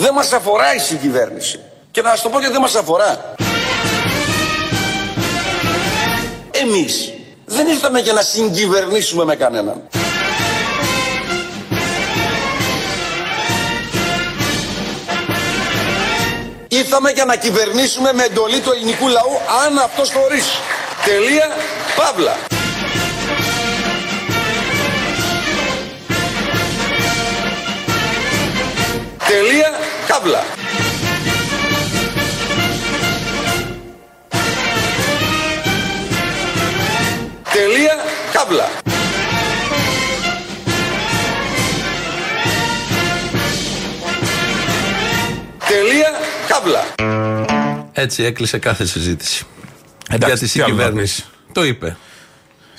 Δεν μας αφορά η συγκυβέρνηση. Και να σας το πω γιατί δεν μας αφορά. Εμείς δεν ήρθαμε για να συγκυβερνήσουμε με κανέναν. Ήρθαμε για να κυβερνήσουμε με εντολή του ελληνικού λαού αν αυτός το ορίσει. Τελεία, παύλα. Τελεία, καύλα. Τελεία, καύλα. Τελεία, καύλα. Έτσι έκλεισε κάθε συζήτηση. Εντάξει, για τη τι άλλο να συγκυβέρνηση. Το είπε.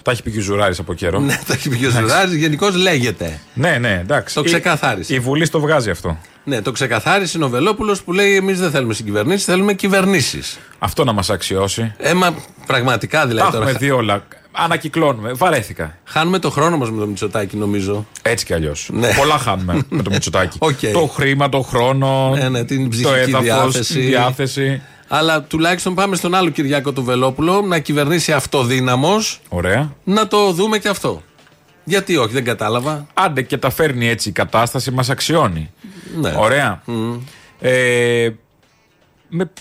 Τα έχει πει και ο Ζουράρης από καιρό. Ναι, το έχει πει και ο Ζουράρης, Γενικώς λέγεται. ναι, ναι, εντάξει. Το Η- ξεκαθάρισε. Η, Βουλή το βγάζει αυτό. Ναι, το ξεκαθάρισε ο Βελόπουλος που λέει: Εμείς δεν θέλουμε συγκυβερνήσεις, θέλουμε κυβερνήσεις. Αυτό να μας αξιώσει. Έμα πραγματικά Τα δηλαδή έχουμε τώρα. δει όλα. Ανακυκλώνουμε. Βαρέθηκα. Χάνουμε το χρόνο μας με το Μητσοτάκη, νομίζω. Έτσι κι αλλιώς. Ναι. Πολλά χάνουμε με το Μητσοτάκι. Οκ. Το χρήμα, το χρόνο. Ναι, ναι, την το ψυχική έδαφος, διάθεση. τη διάθεση. Αλλά τουλάχιστον πάμε στον άλλο Κυριάκο του Βελόπουλο να κυβερνήσει αυτοδύναμος, Ωραία. να το δούμε και αυτό. Γιατί όχι, δεν κατάλαβα. Άντε και τα φέρνει έτσι η κατάσταση, μας αξιώνει. Ναι. Ωραία. Ε, με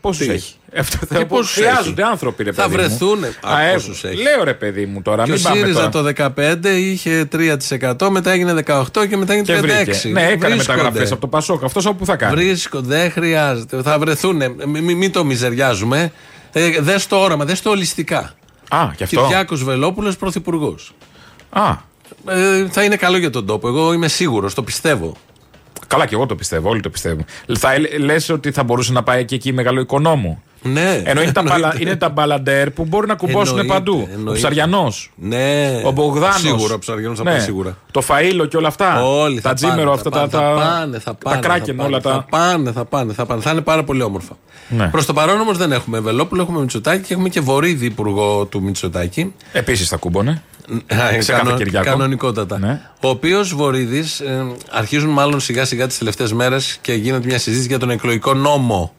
πόσους Τι; έχει; Αυτό Και θα πόσους χρειάζονται έχει; άνθρωποι, ρε Θα παιδί μου. βρεθούνε. Α, Α, ε, πόσους έχεις; Λέω ρε παιδί μου τώρα. Και ο μην πάμε ΣΥΡΙΖΑ τώρα. το 15 είχε 3%, μετά έγινε 18% και μετά Και έγινε 36%. βρήκε. Ναι, έκανε Βρίσκονται. μεταγραφές από το Πασόκ. Αυτός όπου θα κάνει. Βρίσκονται, δεν χρειάζεται. Θα βρεθούν. Μην μη το μιζεριάζουμε. Ε, δες το όραμα, δες το ολιστικά. Α, και αυτό. Κυριάκος Βελόπουλος πρωθυπουργός. Α, Ε, θα είναι καλό για τον τόπο. Εγώ είμαι σίγουρος, το πιστεύω. Καλά και εγώ το πιστεύω. Όλοι το πιστεύουν. Θα λε ότι θα μπορούσε να πάει και εκεί μεγάλο οικονόμου. Ναι. Ενώ είναι τα, Εννοείται. μπαλα, είναι τα μπαλαντέρ που μπορεί να κουμπώσουν Εννοείται, παντού. Ο εννοείται. Ψαριανός. Ναι. Ο Μπογδάνος. Σίγουρα, ο Ψαριανός θα πάει σίγουρα. Το Φαΐλο και όλα αυτά. Όλοι τα θα τζίμερο, πάνε, αυτά θα τα. πάνε, τα- θα πάνε, θα πάνε, Τα κράκεν θα πάνε, όλα Θα τα. πάνε, θα πάνε, θα πάνε. Θα είναι πάρα πολύ όμορφα. Ναι. Προς το παρόν όμως δεν έχουμε Βελόπουλο, έχουμε Μητσοτάκη και έχουμε και Βορίδη υπουργό του Μητσοτάκη. Επίσης θα κούμπονε. Σε Κανο- κάθε Κυριακό. Κανονικότατα. Ναι. Ο οποίος Βορίδης, αρχίζουν μάλλον σιγά σιγά τις τελευταίες μέρες και γίνεται μια συζήτηση για τον εκλογικό νόμο.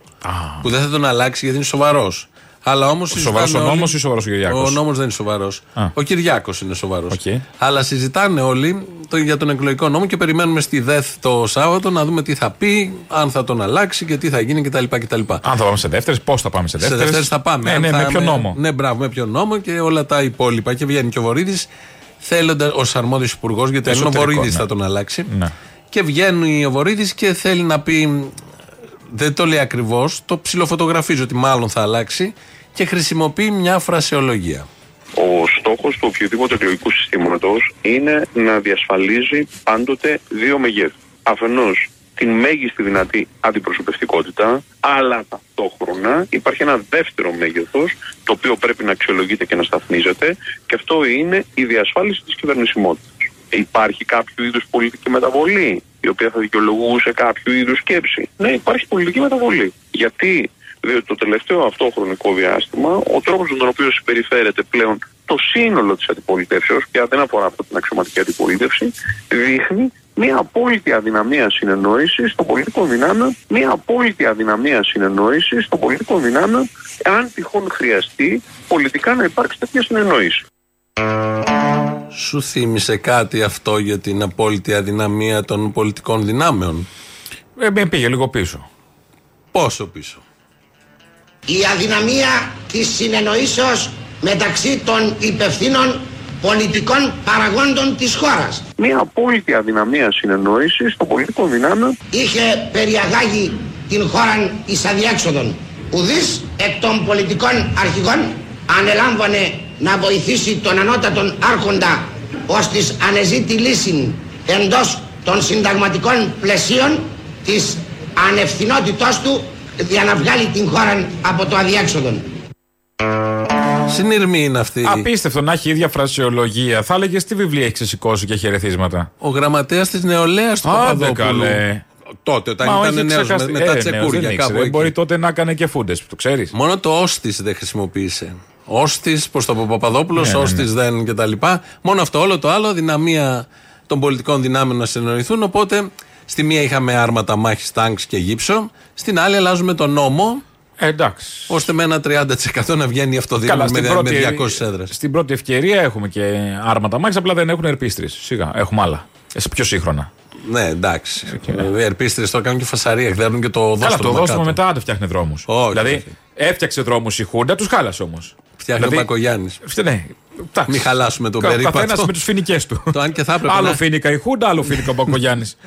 Που δεν θα τον αλλάξει γιατί είναι σοβαρός. Αλλά όμως. Σοβαρός ο νόμος ή σοβαρός ο Κυριάκος; Ο νόμος δεν είναι σοβαρός. Α. Ο Κυριάκος είναι σοβαρός. Οκ. Αλλά συζητάνε όλοι το, για τον εκλογικό νόμο και περιμένουμε στη ΔΕΘ το Σάββατο να δούμε τι θα πει, αν θα τον αλλάξει και τι θα γίνει κτλ. κτλ. Αν θα πάμε σε δεύτερες, πώς θα πάμε σε Σε δεύτερες; δεύτερες θα πάμε. Ναι, Αν ναι, θα με ποιο με- νόμο; Ναι, μπράβο, με ποιο νόμο και όλα τα υπόλοιπα. Και βγαίνει και ο Βορίδης, θέλοντα ως αρμόδιος υπουργός, γιατί αν ο Εσωτερικό, Βορύδης ναι. θα τον αλλάξει. Ναι. Και βγαίνει ο Βορύδης και θέλει να πει. Δεν το λέει ακριβώς, το ψιλοφωτογραφίζει ότι μάλλον θα αλλάξει και χρησιμοποιεί μια φρασεολογία. Ο στόχος του οποιοδήποτε εκλογικού συστήματος είναι να διασφαλίζει πάντοτε δύο μεγέθη. Αφενός την μέγιστη δυνατή αντιπροσωπευτικότητα, αλλά ταυτόχρονα υπάρχει ένα δεύτερο μέγεθος το οποίο πρέπει να αξιολογείται και να σταθμίζεται και αυτό είναι η διασφάλιση της κυβερνησιμότητας. Υπάρχει κάποιο είδους πολιτική μεταβολή; Η οποία θα δικαιολογούσε κάποιο είδους σκέψη. Ναι, υπάρχει πολιτική μεταβολή. Γιατί διότι το τελευταίο αυτό χρονικό διάστημα, ο τρόπος με τον οποίο συμπεριφέρεται πλέον το σύνολο της αντιπολιτεύσεω, και δεν αφορά αυτό την αξιωματική αντιπολίτευση, δείχνει μια απόλυτη αδυναμία συνεννόησης των πολιτικών δυνάμεων, μια απόλυτη αδυναμία συνεννόησης των πολιτικών δυνάμεων, αν τυχόν χρειαστεί πολιτικά να υπάρξει τέτοια συνεννόηση. Σου θύμισε κάτι αυτό για την απόλυτη αδυναμία των πολιτικών δυνάμεων; Ε, με πήγε λίγο πίσω. Πόσο πίσω; η αδυναμία της συνεννοήσεως μεταξύ των υπευθύνων πολιτικών παραγόντων της χώρας. Μια απόλυτη αδυναμία συνεννόηση των πολιτικών δυνάμεων Είχε περιαγάγει την χώρα εις αδιέξοδον. Ουδής εκ των πολιτικών αρχηγών ανελάμβανε να βοηθήσει τον ανώτατον άρχοντα ως της ανεζήτη λύση εντός των συνταγματικών πλαισίων της ανευθυνότητός του για να βγάλει την χώρα από το αδιέξοδον. Συνειρμή είναι αυτή. Απίστευτο να έχει ίδια φρασιολογία. Θα έλεγε τι βιβλία έχεις ξεσηκώσει και χαιρετίσματα; Ο γραμματέας της νεολαίας του Άντε Παπαδόπουλου. καλέ. Τότε, όταν Μα ήταν όχι νέος, με, ξεχαστεί- με ε, τα νέος, τσεκούρια δεν κάπου ήξερε. εκεί. Μπορεί τότε να έκανε και φούντες. Το ξέρεις. Μόνο το ώστη δεν χρησιμοποίησε. Ώστη, προ το Παπαδόπουλος, Ναι, ναι, ναι. ώστη δεν κτλ. Μόνο αυτό, όλο το άλλο, δυναμία των πολιτικών δυνάμεων να συνεννοηθούν. Οπότε Στη μία είχαμε άρματα μάχης, τάγκς και γύψο. Στην άλλη αλλάζουμε τον νόμο Ε, εντάξει. ώστε με ένα 30% να βγαίνει η αυτοδύναμη Καλά, με, στην πρώτη, με 200 έδρες. στην πρώτη ευκαιρία έχουμε και άρματα μάχης, απλά δεν έχουν ερπίστρες. Σιγά, έχουμε άλλα. Εσύ πιο σύγχρονα. Ναι, εντάξει. Οι ερπίστρες τώρα κάνουν και φασαρία. Δέρνουν και το Καλά, δόστρωμα. το δώσουμε κάτω. μετά δεν φτιάχνει δρόμους. Όχι, Δηλαδή, όχι. Έφτιαξε δρόμους η Χούντα, τους χάλασε όμως. Φτιάχνει ο Μπακογιάννης. Ναι, εντάξει. Μην χαλάσουμε τον Κα- περίπατο. καθένας με τους φοινικές του. Το αν και θα έπρεπε άλλο να- φοίνικα η Χούντα, άλλο φοίνικα ο Μπακογιάννης.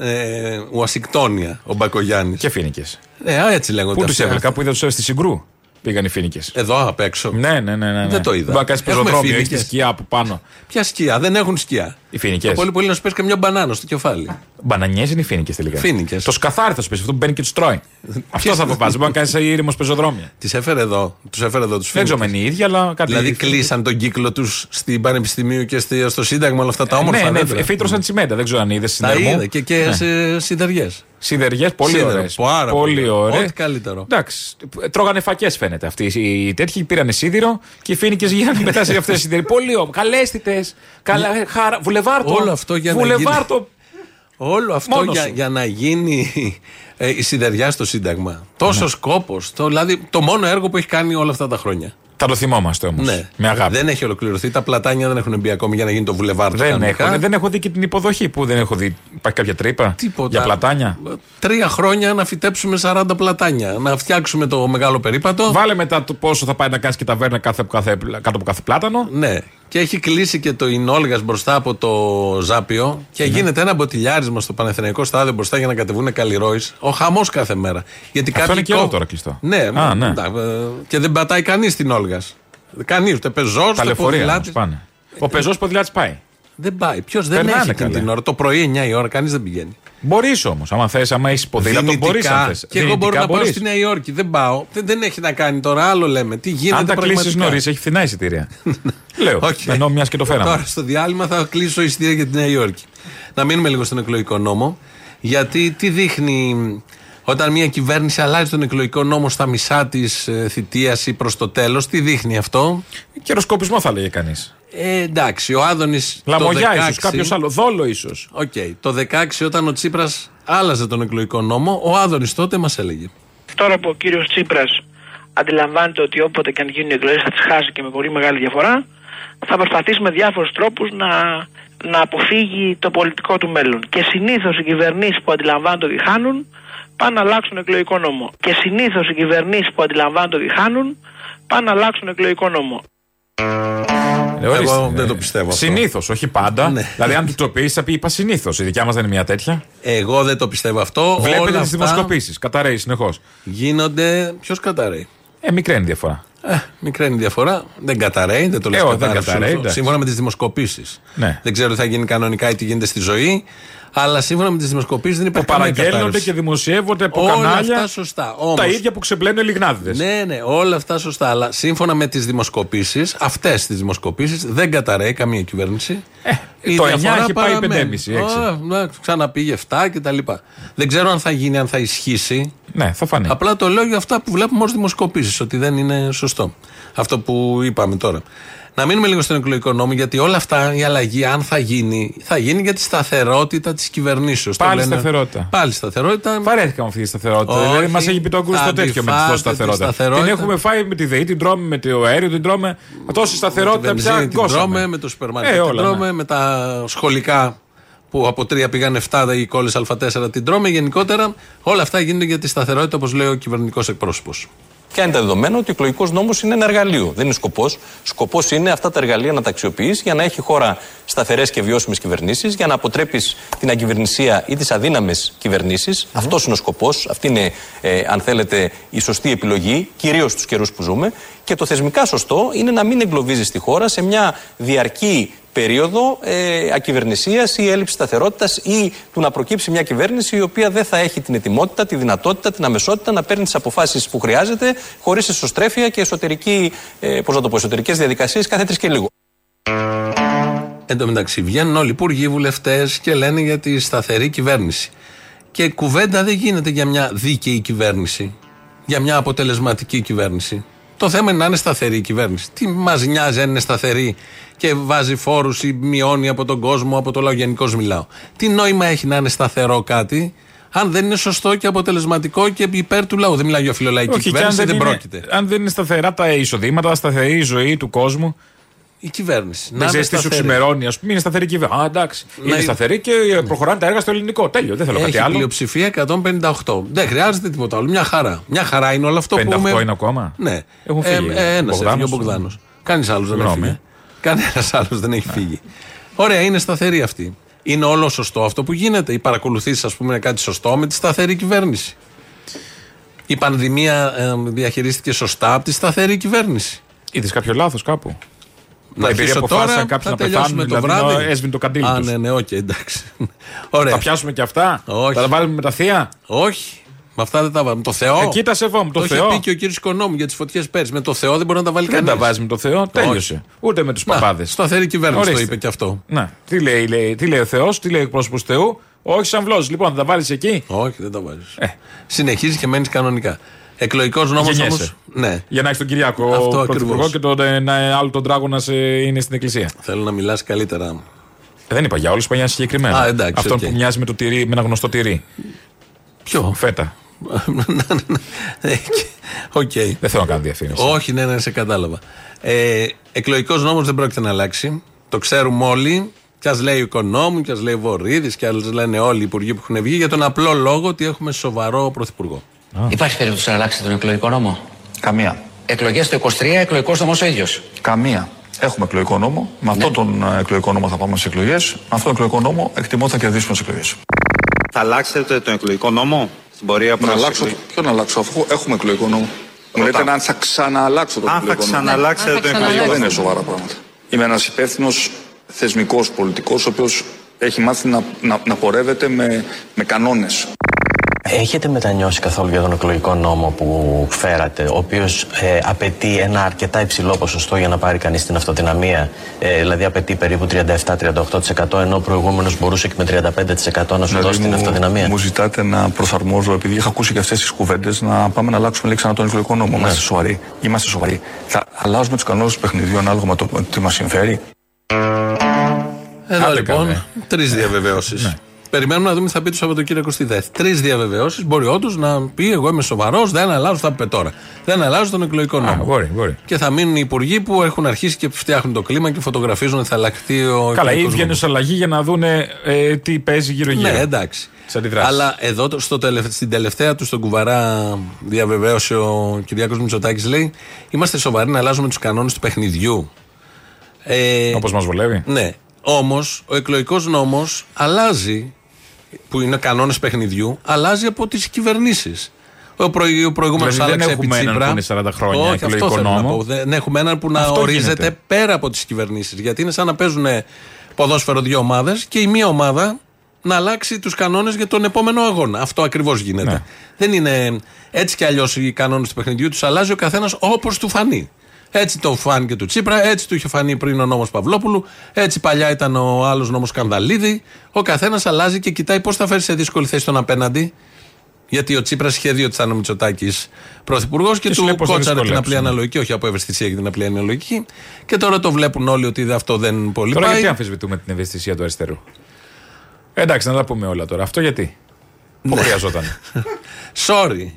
Ε, Ουασικτόνια, ο Μπακογιάννης. και φοίνικε. Ε, α, έτσι λέγονται. Πού τους αυτοί. έβαλε, κάπου είδα τους στη Συγκρού. Πήγαν οι φοίνικε. Εδώ απ' έξω. Ναι, ναι, ναι, ναι. Δεν το είδα. Μπορεί να κάνει Έχουμε πεζοδρόμιο, έχει φοίνικες. τη σκιά από πάνω. Ποια σκιά, δεν έχουν σκιά. Οι φοίνικε. Το πολύ πολύ να σου πες και μια μπανάνα στο κεφάλι. Μπανανιές είναι οι φοίνικε τελικά. Φοίνικες. Το σκαθάρι θα σου πεις, αυτό που μπαίνει και τους τρώει. αυτό θα φοβάσαι. Μπορεί να κάνεις ήρεμο πεζοδρόμια. Τις έφερε εδώ, τους έφερε εδώ τους Δεν ξέρω αν είναι οι ίδιοι, αλλά κάτι. Δηλαδή κλείσαν τον κύκλο τους στην Πανεπιστημίου και στη- στο Σύνταγμα όλα αυτά τα όμορφα. Ναι, ναι, δέντρα. εφήτρωσαν τσιμέντα. Δεν ξέρω αν είδες Τα συνδερμό. είδα και, και σε σιδεριές. Σιδεριές, πολύ Σίδερο, ωραίες. πάρα πολύ Πολύ ωραίο. ωραίες. Ό,τι καλύτερο. Εντάξει. Τρώγανε φακές φαίνεται αυτοί. Οι τέτοιοι πήρανε σίδηρο και οι φοίνικε γίνανε μετά σε αυτές τις σίδηρε. Πολύ όμορφε. Καλέστητες. Καλά, χαρά. Βουλεβάρτο. Όλο αυτό για να Βουλεβάρτο. Όλο αυτό Μόνος για, σου. για να γίνει ε, η σιδεριά στο Σύνταγμα. Τόσο ναι. σκόπος. Το, δηλαδή το μόνο έργο που έχει κάνει όλα αυτά τα χρόνια. Θα το θυμόμαστε όμως. Ναι. Με αγάπη. Δεν έχει ολοκληρωθεί. Τα πλατάνια δεν έχουν μπει ακόμη για να γίνει το βουλεβάρ. του Δεν κανονικά. έχω, δεν έχω δει και την υποδοχή που δεν έχω δει. Υπάρχει κάποια τρύπα Τίποτα. για πλατάνια; Τρία χρόνια να φυτέψουμε 40 πλατάνια. Να φτιάξουμε το μεγάλο περίπατο. Βάλε μετά το πόσο θα πάει να κάνει και ταβέρνα κάθε, κάθε, κάτω από κάθε πλάτανο. Ναι. Και έχει κλείσει και το Ινόλγας μπροστά από το Ζάπιο και Ναι. γίνεται ένα μποτιλιάρισμα στο Πανεθνιακό Στάδιο μπροστά για να κατεβούν καλλιρόι. Ο χαμός κάθε μέρα. Γιατί Αυτό κάποιοι είναι καιρό κο- τώρα κλειστό. Ναι, Α, ναι. ναι. ε, και δεν πατάει κανείς την Όλγας. Κανείς, ούτε πεζός, Τα ούτε λεωφορεία όμως ποδηλάτης. πάνε. Ο πεζός ποδηλάτης πάει. Δεν πάει. Ποιος δεν Περνάνε έχει εκείνη καλά. την ώρα. Το πρωί 9 η ώρα, κανείς δεν πηγαίνει. Μπορείς όμως, άμα θες, άμα έχεις ποδήλατο, μπορεί Δυνητικά. αν θες. Και εγώ μπορώ να πάω στη Νέα Υόρκη. Δεν πάω. Δεν, δεν έχει να κάνει τώρα. Άλλο λέμε. Τι γίνεται Αν τα κλείσεις πραγματικά. νωρίς, έχει φθηνά εισιτήρια. Λέω. Οκ. Ενώ μιας και το φέραμε. Τώρα στο διάλειμμα θα κλείσω εισιτήρια για τη Νέα Υόρκη. Να μείνουμε λίγο στον εκλογικό νόμο. Γιατί τι δείχνει όταν μια κυβέρνηση αλλάζει τον εκλογικό νόμο στα μισά της θητείας ή προς το τέλος, τι δείχνει αυτό; Καιροσκοπισμό θα λέγε κανείς. Ε, εντάξει, ο Άδωνης. Λαμογιά ίσως, κάποιος άλλος. Δόλο ίσως. Οκ. Το 16 όταν ο Τσίπρας άλλαζε τον εκλογικό νόμο, ο Άδωνης τότε μας έλεγε. Τώρα που ο κύριος Τσίπρας αντιλαμβάνεται ότι όποτε και αν γίνουν οι εκλογές θα τις χάσει και με πολύ μεγάλη διαφορά, θα προσπαθήσει με διάφορους τρόπους να, να αποφύγει το πολιτικό του μέλλον. Και συνήθως οι κυβερνήσεις που αντιλαμβάνονται ότι χάνουν, πάνε να αλλάξουν εκλογικό νόμο. Και συνήθως οι κυβερνήσεις που αντιλαμβάνονται ότι χάνουν, πάνε να αλλάξουν εκλογικό νόμο. Εγώ δεν το πιστεύω αυτό. Συνήθως, όχι πάντα. Ναι. Δηλαδή, αν του το πεις, θα πει είπα συνήθως. Η δικιά μας δεν είναι μια τέτοια. Εγώ δεν το πιστεύω αυτό. Βλέπετε Όλα τι αυτά δημοσκοπήσεις. Καταραίει συνεχώς. Γίνονται. Ποιος καταραίει; Ε, μικρή είναι η διαφορά. Ε, μικρή είναι η διαφορά. Δεν καταραίει, δεν το λέω Ε, όχι, δεν καταραίει, εντάξει. Σύμφωνα με τις δημοσκοπήσεις. Ναι. Δεν ξέρω τι θα γίνει κανονικά ή τι γίνεται στη ζωή. Αλλά σύμφωνα με τις δημοσκοπήσεις δεν Που υπάρχει καμία παραγγέλνονται κατάρρευση. και δημοσιεύονται από Όλα κανάλια. αυτά σωστά. Όμως, Τα ίδια που ξεπλένουν οι λιγνάδιδε. Ναι, ναι, όλα αυτά σωστά. Αλλά σύμφωνα με τις δημοσκοπήσεις, αυτές τις δημοσκοπήσεις, δεν καταραίει καμία κυβέρνηση. Η Ε, το 9 διαφορά έχει πάει παραμένει. 5,5, έξι. Α, ναι, Ξαναπήγε 7 κτλ. Δεν ξέρω αν θα γίνει, αν θα ισχύσει. Ναι, θα φανεί. Απλά το λέω για αυτά που βλέπουμε ως δημοσκοπήσεις, ότι δεν είναι σωστό. Αυτό που είπαμε τώρα. Να μείνουμε λίγο στον εκλογικό νόμο, γιατί όλα αυτά η αλλαγή, αν θα γίνει, θα γίνει για τη σταθερότητα της κυβερνήσεως. Πάλι σταθερότητα. Πάλι σταθερότητα. Βαρέθηκα με αυτή τη σταθερότητα. Όχι. Δηλαδή, μας έχει πει το Αγκούστο τέτοιο με τη Αντιφάτε σταθερότητα. τη σταθερότητα. Την έχουμε φάει με τη ΔΕΗ, την τρώμε με το αέριο, την τρώμε. Τόση σταθερότητα τη πια βενζίνη την γκώσαμε. τρώμε, με το σούπερ μάρκετ Ε, την όλα, τρώμε, ναι. με τα σχολικά που από τρία πήγαν 7 οι κόλλες Α4 την τρώμε. Γενικότερα όλα αυτά γίνονται για τη σταθερότητα, όπως λέει ο κυβερνητικός εκπρόσωπος. Ποια είναι τα δεδομένα ότι ο εκλογικός νόμος είναι ένα εργαλείο. Δεν είναι σκοπός. Σκοπός είναι αυτά τα εργαλεία να τα αξιοποιείς για να έχει χώρα σταθερές και βιώσιμες κυβερνήσεις, για να αποτρέπεις την αγκυβερνησία ή τις αδύναμες κυβερνήσεις. Αυτός είναι ο σκοπός. Αυτή είναι, ε, αν θέλετε, η σωστή επιλογή, κυρίως στους καιρούς που ζούμε. Και το θεσμικά σωστό είναι να μην εγκλωβίζεις τη χώρα σε μια διαρκή περίοδο ε, ακυβερνησίας ή έλλειψης σταθερότητας ή του να προκύψει μια κυβέρνηση η οποία δεν θα έχει την ετοιμότητα, τη δυνατότητα, την αμεσότητα να παίρνει τις αποφάσεις που χρειάζεται χωρίς εσωστρέφεια και εσωτερική, ε, πώς να το πω, εσωτερικές διαδικασίες κάθε τρεις και λίγο. Εν τω μεταξύ, βγαίνουν όλοι οι υπουργοί, βουλευτές και λένε για τη σταθερή κυβέρνηση. Και κουβέντα δεν γίνεται για μια δίκαιη κυβέρνηση. Για μια αποτελεσματική κυβέρνηση. Το θέμα είναι να είναι σταθερή η κυβέρνηση. Τι μας νοιάζει αν είναι σταθερή και βάζει φόρους ή μειώνει από τον κόσμο, από το λαό. Γενικώς μιλάω. Τι νόημα έχει να είναι σταθερό κάτι, αν δεν είναι σωστό και αποτελεσματικό και υπέρ του λαού. Δεν μιλάω για φιλολαϊκή Όχι, και αν κυβέρνηση, δεν, δεν, είναι, πρόκειται. αν δεν είναι σταθερά τα εισοδήματα, σταθερή η ζωή του κόσμου. Η κυβέρνηση. Δεν ξέρεις τι σου σταθερή. ξημερώνει, ας πούμε, είναι σταθερή κυβέρνηση. Α, εντάξει. Να είναι είναι- σταθερή και προχωράνε τα έργα στο ελληνικό. Τέλειο, δεν θέλω κάτι Έχει άλλο. πλειοψηφία 158. Δεν χρειάζεται τίποτα άλλο. Μια χαρά. Μια χαρά είναι όλο αυτό 58 που. με- είναι ακόμα; Ναι. Έχουν φύγει. Ε, Ένας έφυγε, Μπογδάνος. ο Μπογδάνο. Κανείς άλλος δεν Συγγνώμη. έφυγε. Κανένας άλλος δεν έχει φύγει. Ωραία, είναι σταθερή αυτή. Είναι όλο σωστό αυτό που γίνεται. Οι παρακολουθήσεις, ας πούμε, είναι κάτι σωστό με τη σταθερή κυβέρνηση. Η πανδημία ε, διαχειρίστηκε σωστά από τη σταθερή κυβέρνηση. Είδες κάποιο λάθος κάπου; Να Επειδή αρχίσω αποφάσισαν τώρα, κάποιοι θα να τελειώσουμε πεθάνουν, το δηλαδή βράδυ. να έσβηνε το καντήλι Α, τους. ναι, ναι, οκ, εντάξει. Ωραία. Θα πιάσουμε και αυτά; Όχι. Θα τα βάλουμε με τα θεία; Όχι. Με αυτά δεν τα βάλουμε. Το Θεό. Εκεί τα σεβόμαι. Το Το είχε Θεό. πει και ο κύριος Οικονόμου για τις φωτιές πέρσι. Με το Θεό δεν μπορεί να τα βάλει Δεν κανεί. τα βάζει με το Θεό. Τέλειωσε. Ούτε με τους παπάδες. Σταθερή κυβέρνηση το Ορίστε. είπε και αυτό. Να, τι λέει, λέει, τι λέει ο Θεός, τι λέει ο εκπρόσωπος του Θεού; Όχι σαν βλός. Λοιπόν, θα τα βάλεις εκεί; Όχι, δεν τα βάζεις. Ε. Συνεχίζεις και μένεις κανονικά. Εκλογικός νόμος όμω. Γεννιέσαι. Ναι. Για να έχεις τον Κυριάκο Αυτό πρωθυπουργό ακριβώς. και τον ε, να- άλλο τον Τράγο να σε είναι στην εκκλησία. Θέλω να μιλάς καλύτερα. Ε, δεν είπα για όλους, είπα για ένα συγκεκριμένο. Α, εντάξει, Αυτόν οκ. που μοιάζει με, το τυρί, με ένα γνωστό τυρί. Ποιο; Φέτα. Ε, Οκ. Δεν θέλω να κάνω διαφήμιση. Όχι, ναι, ναι, σε κατάλαβα. Ε, Εκλογικός νόμος δεν πρόκειται να αλλάξει. Το ξέρουμε όλοι. Κι ας λέει ο Οικονόμου, κι ας λέει ο Βορίδης, κι ας λένε όλοι οι υπουργοί που έχουν βγει για τον απλό λόγο ότι έχουμε σοβαρό πρωθυπουργό. Υπάρχει περίπτωση να αλλάξετε τον εκλογικό νόμο; Καμία. Εκλογές το 23, εκλογικός νόμος ο ίδιος. Καμία. Έχουμε εκλογικό νόμο. Με αυτόν τον ε, εκλογικό νόμο θα πάμε στις εκλογές. Με αυτόν τον εκλογικό νόμο εκτιμώ ότι θα κερδίσουμε τι εκλογές. Θα αλλάξετε τον εκλογικό νόμο; Στην πορεία Να προς αλλάξω. εκλογή. Ποιο να αλλάξω, αφού έχουμε εκλογικό νόμο. Μου λέτε αν θα ξανααλλάξω τον Αν θα εκλογικό νόμο. ξαναλλάξετε τον Αυτό εκλογικό δεν είναι νόμο. σοβαρά πράγματα. Είμαι ένας υπεύθυνος θεσμικός πολιτικός, ο οποίος έχει μάθει να, να, να πορεύεται με, με κανόνες. Έχετε μετανιώσει καθόλου για τον εκλογικό νόμο που φέρατε, ο οποίος ε, απαιτεί ένα αρκετά υψηλό ποσοστό για να πάρει κανείς την αυτοδυναμία; Ε, δηλαδή απαιτεί περίπου 37-38%, ενώ ο προηγούμενος μπορούσε και με 35% να σου δώσει την αυτοδυναμία; Δηλαδή μου ζητάτε να προσαρμόζω, επειδή είχα ακούσει και αυτές τις κουβέντες, να πάμε να αλλάξουμε λέξη ξανά τον εκλογικό νόμο. Ναι. Είμαστε σοβαροί. Είμαστε σοβαροί. Θα αλλάζουμε τους κανόνες του παιχνιδιού ανάλογα με το τι μας συμφέρει. Εδώ Άντε λοιπόν, καλέ. τρεις διαβεβαιώσεις. Περιμένουμε να δούμε τι θα πει το Σαββατοκύριακο στη ΔΕΘ. Τρεις διαβεβαιώσεις. Μπορεί όντως να πει: Εγώ είμαι σοβαρός, δεν αλλάζω, θα πει τώρα. Δεν αλλάζω τον εκλογικό νόμο. μπορεί, μπορεί. Και θα μείνουν οι υπουργοί που έχουν αρχίσει και φτιάχνουν το κλίμα και φωτογραφίζουν ότι θα αλλάχθεί ο. Καλά, ή εκλογικός βγαίνουν νόμος. σε αλλαγή για να δουν τι παίζει γύρω-γύρω. Ναι, εντάξει. Σε αντιδράσεις. Αλλά εδώ το- στο τελευ- στην τελευταία του στον κουβαρά διαβεβαίωσε ο Κυριάκος Μητσοτάκης λέει: Είμαστε σοβαροί να αλλάζουμε τους κανόνες του παιχνιδιού. Ε, Όπως μας βολεύει. ναι. Όμως ο εκλογικός νόμος αλλάζει, που είναι κανόνες παιχνιδιού, αλλάζει από τις κυβερνήσεις. Ο, προ, ο προηγούμενος Δηλαδή δεν άλλαξε επί έχουμε έναν Τσίπρα. που είναι 40 χρόνια Όχι, εκλογικό αυτό θέλω να νόμο. πω. Δεν έχουμε έναν που να Αυτό ορίζεται γίνεται. πέρα από τις κυβερνήσεις. Γιατί είναι σαν να παίζουν ποδόσφαιρο δύο ομάδες και η μία ομάδα να αλλάξει τους κανόνες για τον επόμενο αγώνα. Αυτό ακριβώς γίνεται. Ναι. Δεν είναι έτσι κι αλλιώς οι κανόνες του παιχνιδιού τους αλλάζει ο καθένας όπως του φανεί. Έτσι το φάνηκε του Τσίπρα, έτσι του είχε φανεί πριν ο νόμος Παυλόπουλου, έτσι παλιά ήταν ο άλλος νόμος Κανδαλίδη. Ο καθένας αλλάζει και κοιτάει πώς θα φέρει σε δύσκολη θέση τον απέναντι. Γιατί ο Τσίπρας είχε δει ότι θα είναι ο Μητσοτάκης πρωθυπουργός και, Και σου του λέει πώς θα κότσαρε την δυσκολέψει, απλή ναι. αναλογική, όχι από ευαισθησία για την απλή αναλογική. Και τώρα το βλέπουν όλοι ότι αυτό δεν πολύ Τώρα πάει. γιατί αμφισβητούμε την ευαισθησία του αριστερού; Εντάξει, να τα πούμε όλα τώρα. Αυτό γιατί; Πού Ναι. χρειαζόταν; Sorry.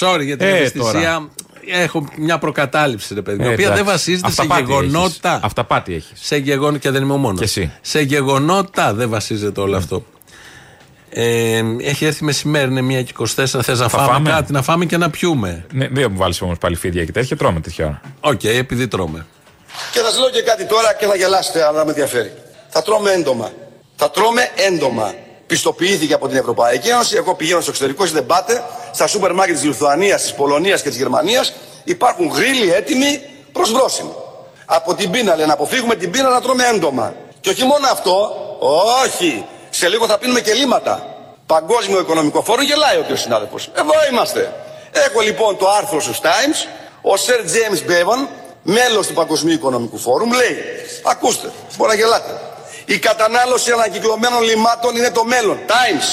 Sorry για την Ε, ευαισθησία. τώρα. Έχω μια προκατάληψη, ρε παιδί, η Ε, οποία δεν εντάξει. βασίζεται σε Αυταπάτη γεγονότα. έχεις. Αυταπάτη έχεις. Σε γεγονότα και δεν είμαι ο μόνος. Και εσύ. Σε γεγονότα δεν βασίζεται όλο αυτό. Ε, έχει έρθει μεσημέρι, είναι μία και 24. Θες να φάμε, φάμε; κάτι, να φάμε και να πιούμε. Ναι, δεν μου βάλεις όμως πάλι φίδια και τέτοια. Τρώμε τέτοια ώρα. Οκ, επειδή τρώμε. Και θα σας λέω και κάτι τώρα και θα γελάσετε, αλλά δεν με ενδιαφέρει. Θα τρώμε έντομα. Θα τρώμε έντομα. Πιστοποιήθηκε από την Ευρωπαϊκή Ένωση. Εγώ πηγαίνω στο εξωτερικό, εσείς δεν πάτε. Στα σούπερ μάρκετ της Λιθουανίας, της Πολωνίας και της Γερμανίας υπάρχουν γρήλοι έτοιμοι προ βρόσιμο. Από την πείνα, λένε, να αποφύγουμε την πείνα να τρώμε έντομα. Και όχι μόνο αυτό, όχι. Σε λίγο θα πίνουμε και λίματα. Παγκόσμιο Οικονομικό Φόρο γελάει ο κ. συνάδελφος. Εδώ είμαστε. Έχω λοιπόν το άρθρο στους Times. Ο Sir James Bevan, μέλος του Παγκοσμίου Οικονομικού Φόρουμ, λέει, ακούστε, μπορεί να γελάτε. Η κατανάλωση ανακυκλωμένων λιμάτων είναι το μέλλον. Times.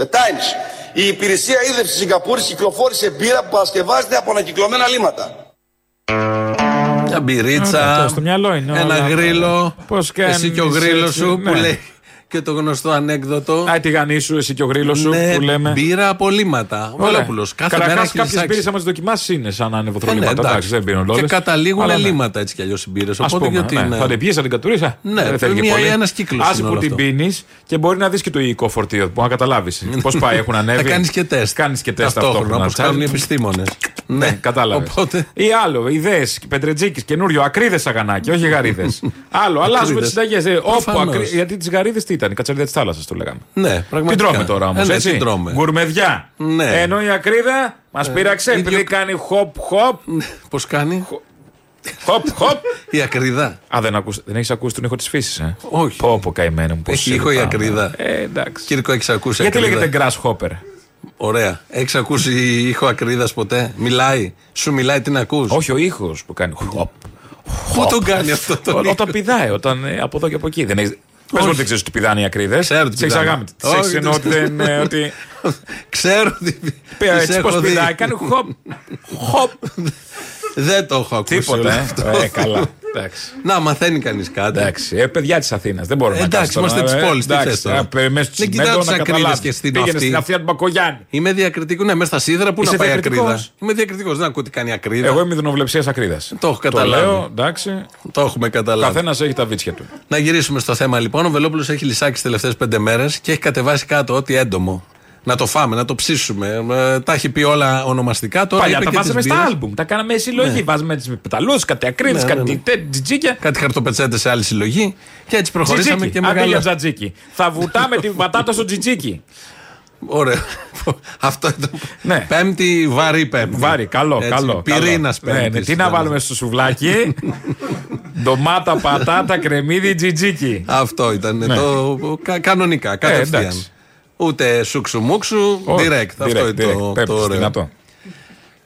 The Times. Η υπηρεσία ίδρυψης της Σιγκαπούρης κυκλοφόρησε μπύρα που παρασκευάζεται από ανακυκλωμένα λίματα. Μια μπυρίτσα. Ωραία, στο μυαλό είναι Ένα όλα. γρίλο. Πώς κάνεις Εσύ και ο γρίλο έτσι, σου ναι. που λέει και το γνωστό ανέκδοτο. Α, τη γανή σου, εσύ και ο γρίλο σου Ναι, που λέμε. μπύρα απολύματα. Ο Βελόπουλος. Κάθε μέρα Καταρχά, έχει κάποιες λυσάξει. μπύρες, άμα τις δοκιμάσεις, είναι σαν να είναι Ε, ναι, βοθρολίματα. εντάξει. εντάξει, δεν πίνουν όλες. Και καταλήγουν ελλείμματα έτσι κι αλλιώς οι μπύρες. Α Οπότε πούμε, γιατί ναι. ναι. θα την πιέσει, θα την κατουρίσα. Ναι, δεν θέλει και μια- πολύ. ένας κύκλος Άσε είναι που όλο την αυτό. πίνεις και μπορεί να δεις και το υλικό φορτίο που να καταλάβεις. Πώς πάει, έχουν ανέβει. Θα κάνεις και τεστ. Κάνεις και τεστ Ταυτόχρονα ταυτόχρονα. όπως κάνουν οι επιστήμονες. Ναι, κατάλαβες. Οπότε. Ή άλλο, ιδέες, πετρετζίκης, καινούριο, ακρίδες αγανάκι, όχι γαρίδες. άλλο, αλλάζουμε τις Ακρίδες. συνταγές. Όπου Προφανώς. ακρι... Γιατί τις γαρίδες τι ήταν, η κατσαρδία της θάλασσας το λέγαμε. Ναι, Την πραγματικά. τρώμε τώρα όμως. Ε, ναι, έτσι. την τρώμε. Γκουρμεδιά. Ναι. Ενώ η ακρίδα μας πείραξε ίδιο- επειδή κάνει χοπ χοπ. Πώς κάνει; Χοπ χοπ. η ακρίδα. Α, δεν, ακούς, δεν έχεις ακούσει τον ήχο της φύσης, ε; Όχι. Πω, πω, καημένο μου. πώς Έχει σε ήχο η λυπάμαι. ακρίδα. Ε, εντάξει. Κύρκο, έχεις ακούσει Γιατί ακρίδα; λέγεται grasshopper; Ωραία. Έχεις ακούσει ήχο ακρίδας ποτέ; Μιλάει. Σου μιλάει, την ακούς; Όχι ο ήχος που κάνει χοπ. Πού τον κάνει αυτό το Ό- ήχο; Όταν πηδάει, όταν ε, από εδώ και από εκεί. Δεν έχεις... Πες μου Όχι. ότι δεν ξέρεις ότι πηδάνε οι ακρίδες. Ξέρω ότι Τι έχεις πηδάνε. αγάμει. Τι Όχι, έχει εννοώ ότι δεν- δεν. ε, ότι... Ξέρω ότι. Πει, τις Έτσι έχω πώς δει. πηδάει, κάνει χοπ. Χοπ. Δεν το έχω ακούσει. όλο Τίποτα. αυτό. ε. Ε, καλά. Εντάξει. Να, μαθαίνει κανείς κάτι. Εντάξει, ε, παιδιά της Αθήνας. Δεν μπορούμε να Εντάξει, κάνουμε είμαστε τώρα, της ε. πόλης, τι Εντάξει, θες τώρα. ε, πε- Μέσα στο Δεν κοιτάω τσιμέντο τις να ακρίδες καταλάβεις. και στην Πήγαινε αυτή. στην Αθήνα του Μπακογιάννη. Είμαι διακριτικός. Ναι, μέσα στα σίδερα πού Είσαι να πάει η διακριτικός; ακρίδα. Είμαι διακριτικός. Δεν ακούω τι κάνει η ακρίδα. Εγώ είμαι δονοβλεψία ακρίδας. Το έχω καταλάβει. λέω, εντάξει. Το έχουμε καταλάβει. Καθένας έχει τα βίτσια του. Να γυρίσουμε στο θέμα λοιπόν. Ο Βελόπουλος έχει λυσάξει τις τελευταίες πέντε μέρες και έχει κατεβάσει κάτω ό,τι έντομο. Να το φάμε, να το ψήσουμε. Ε, Τα έχει πει όλα ονομαστικά. Τώρα Παλιά είπε τα και βάζαμε τις στα μπύρες. άλμπουμ. Τα κάναμε συλλογή. Βάζαμε τις πεταλούδε, κάτι ακρίδε, Ναι, ναι, κάτι ναι. τε- τζιτζίκια. Κάτι χαρτοπετσέτες σε άλλη συλλογή. Και έτσι προχωρήσαμε Τζιτζίκι. και Αντί για μεγάλο. τζατζίκι. Θα βουτάμε την πατάτα στο τζιτζίκι. Ωραία. Αυτό ήταν. Ναι. Πέμπτη, βαρύ πέμπτη. Βάρη, καλό, Έτσι, καλό. Πυρήνας καλό. Ναι, ναι, Τι να βάλουμε στο σουβλάκι; Ντομάτα, πατάτα, κρεμμύδι, τζιτζίκι. Αυτό ήταν. Ναι. Το, κα- κανονικά, κατευθείαν. Εντάξει. Ούτε σούξου μουξου, Όχι, direct. Αυτό direct, είναι direct. το, Πέμπτης, το ωραίο. δυνατό.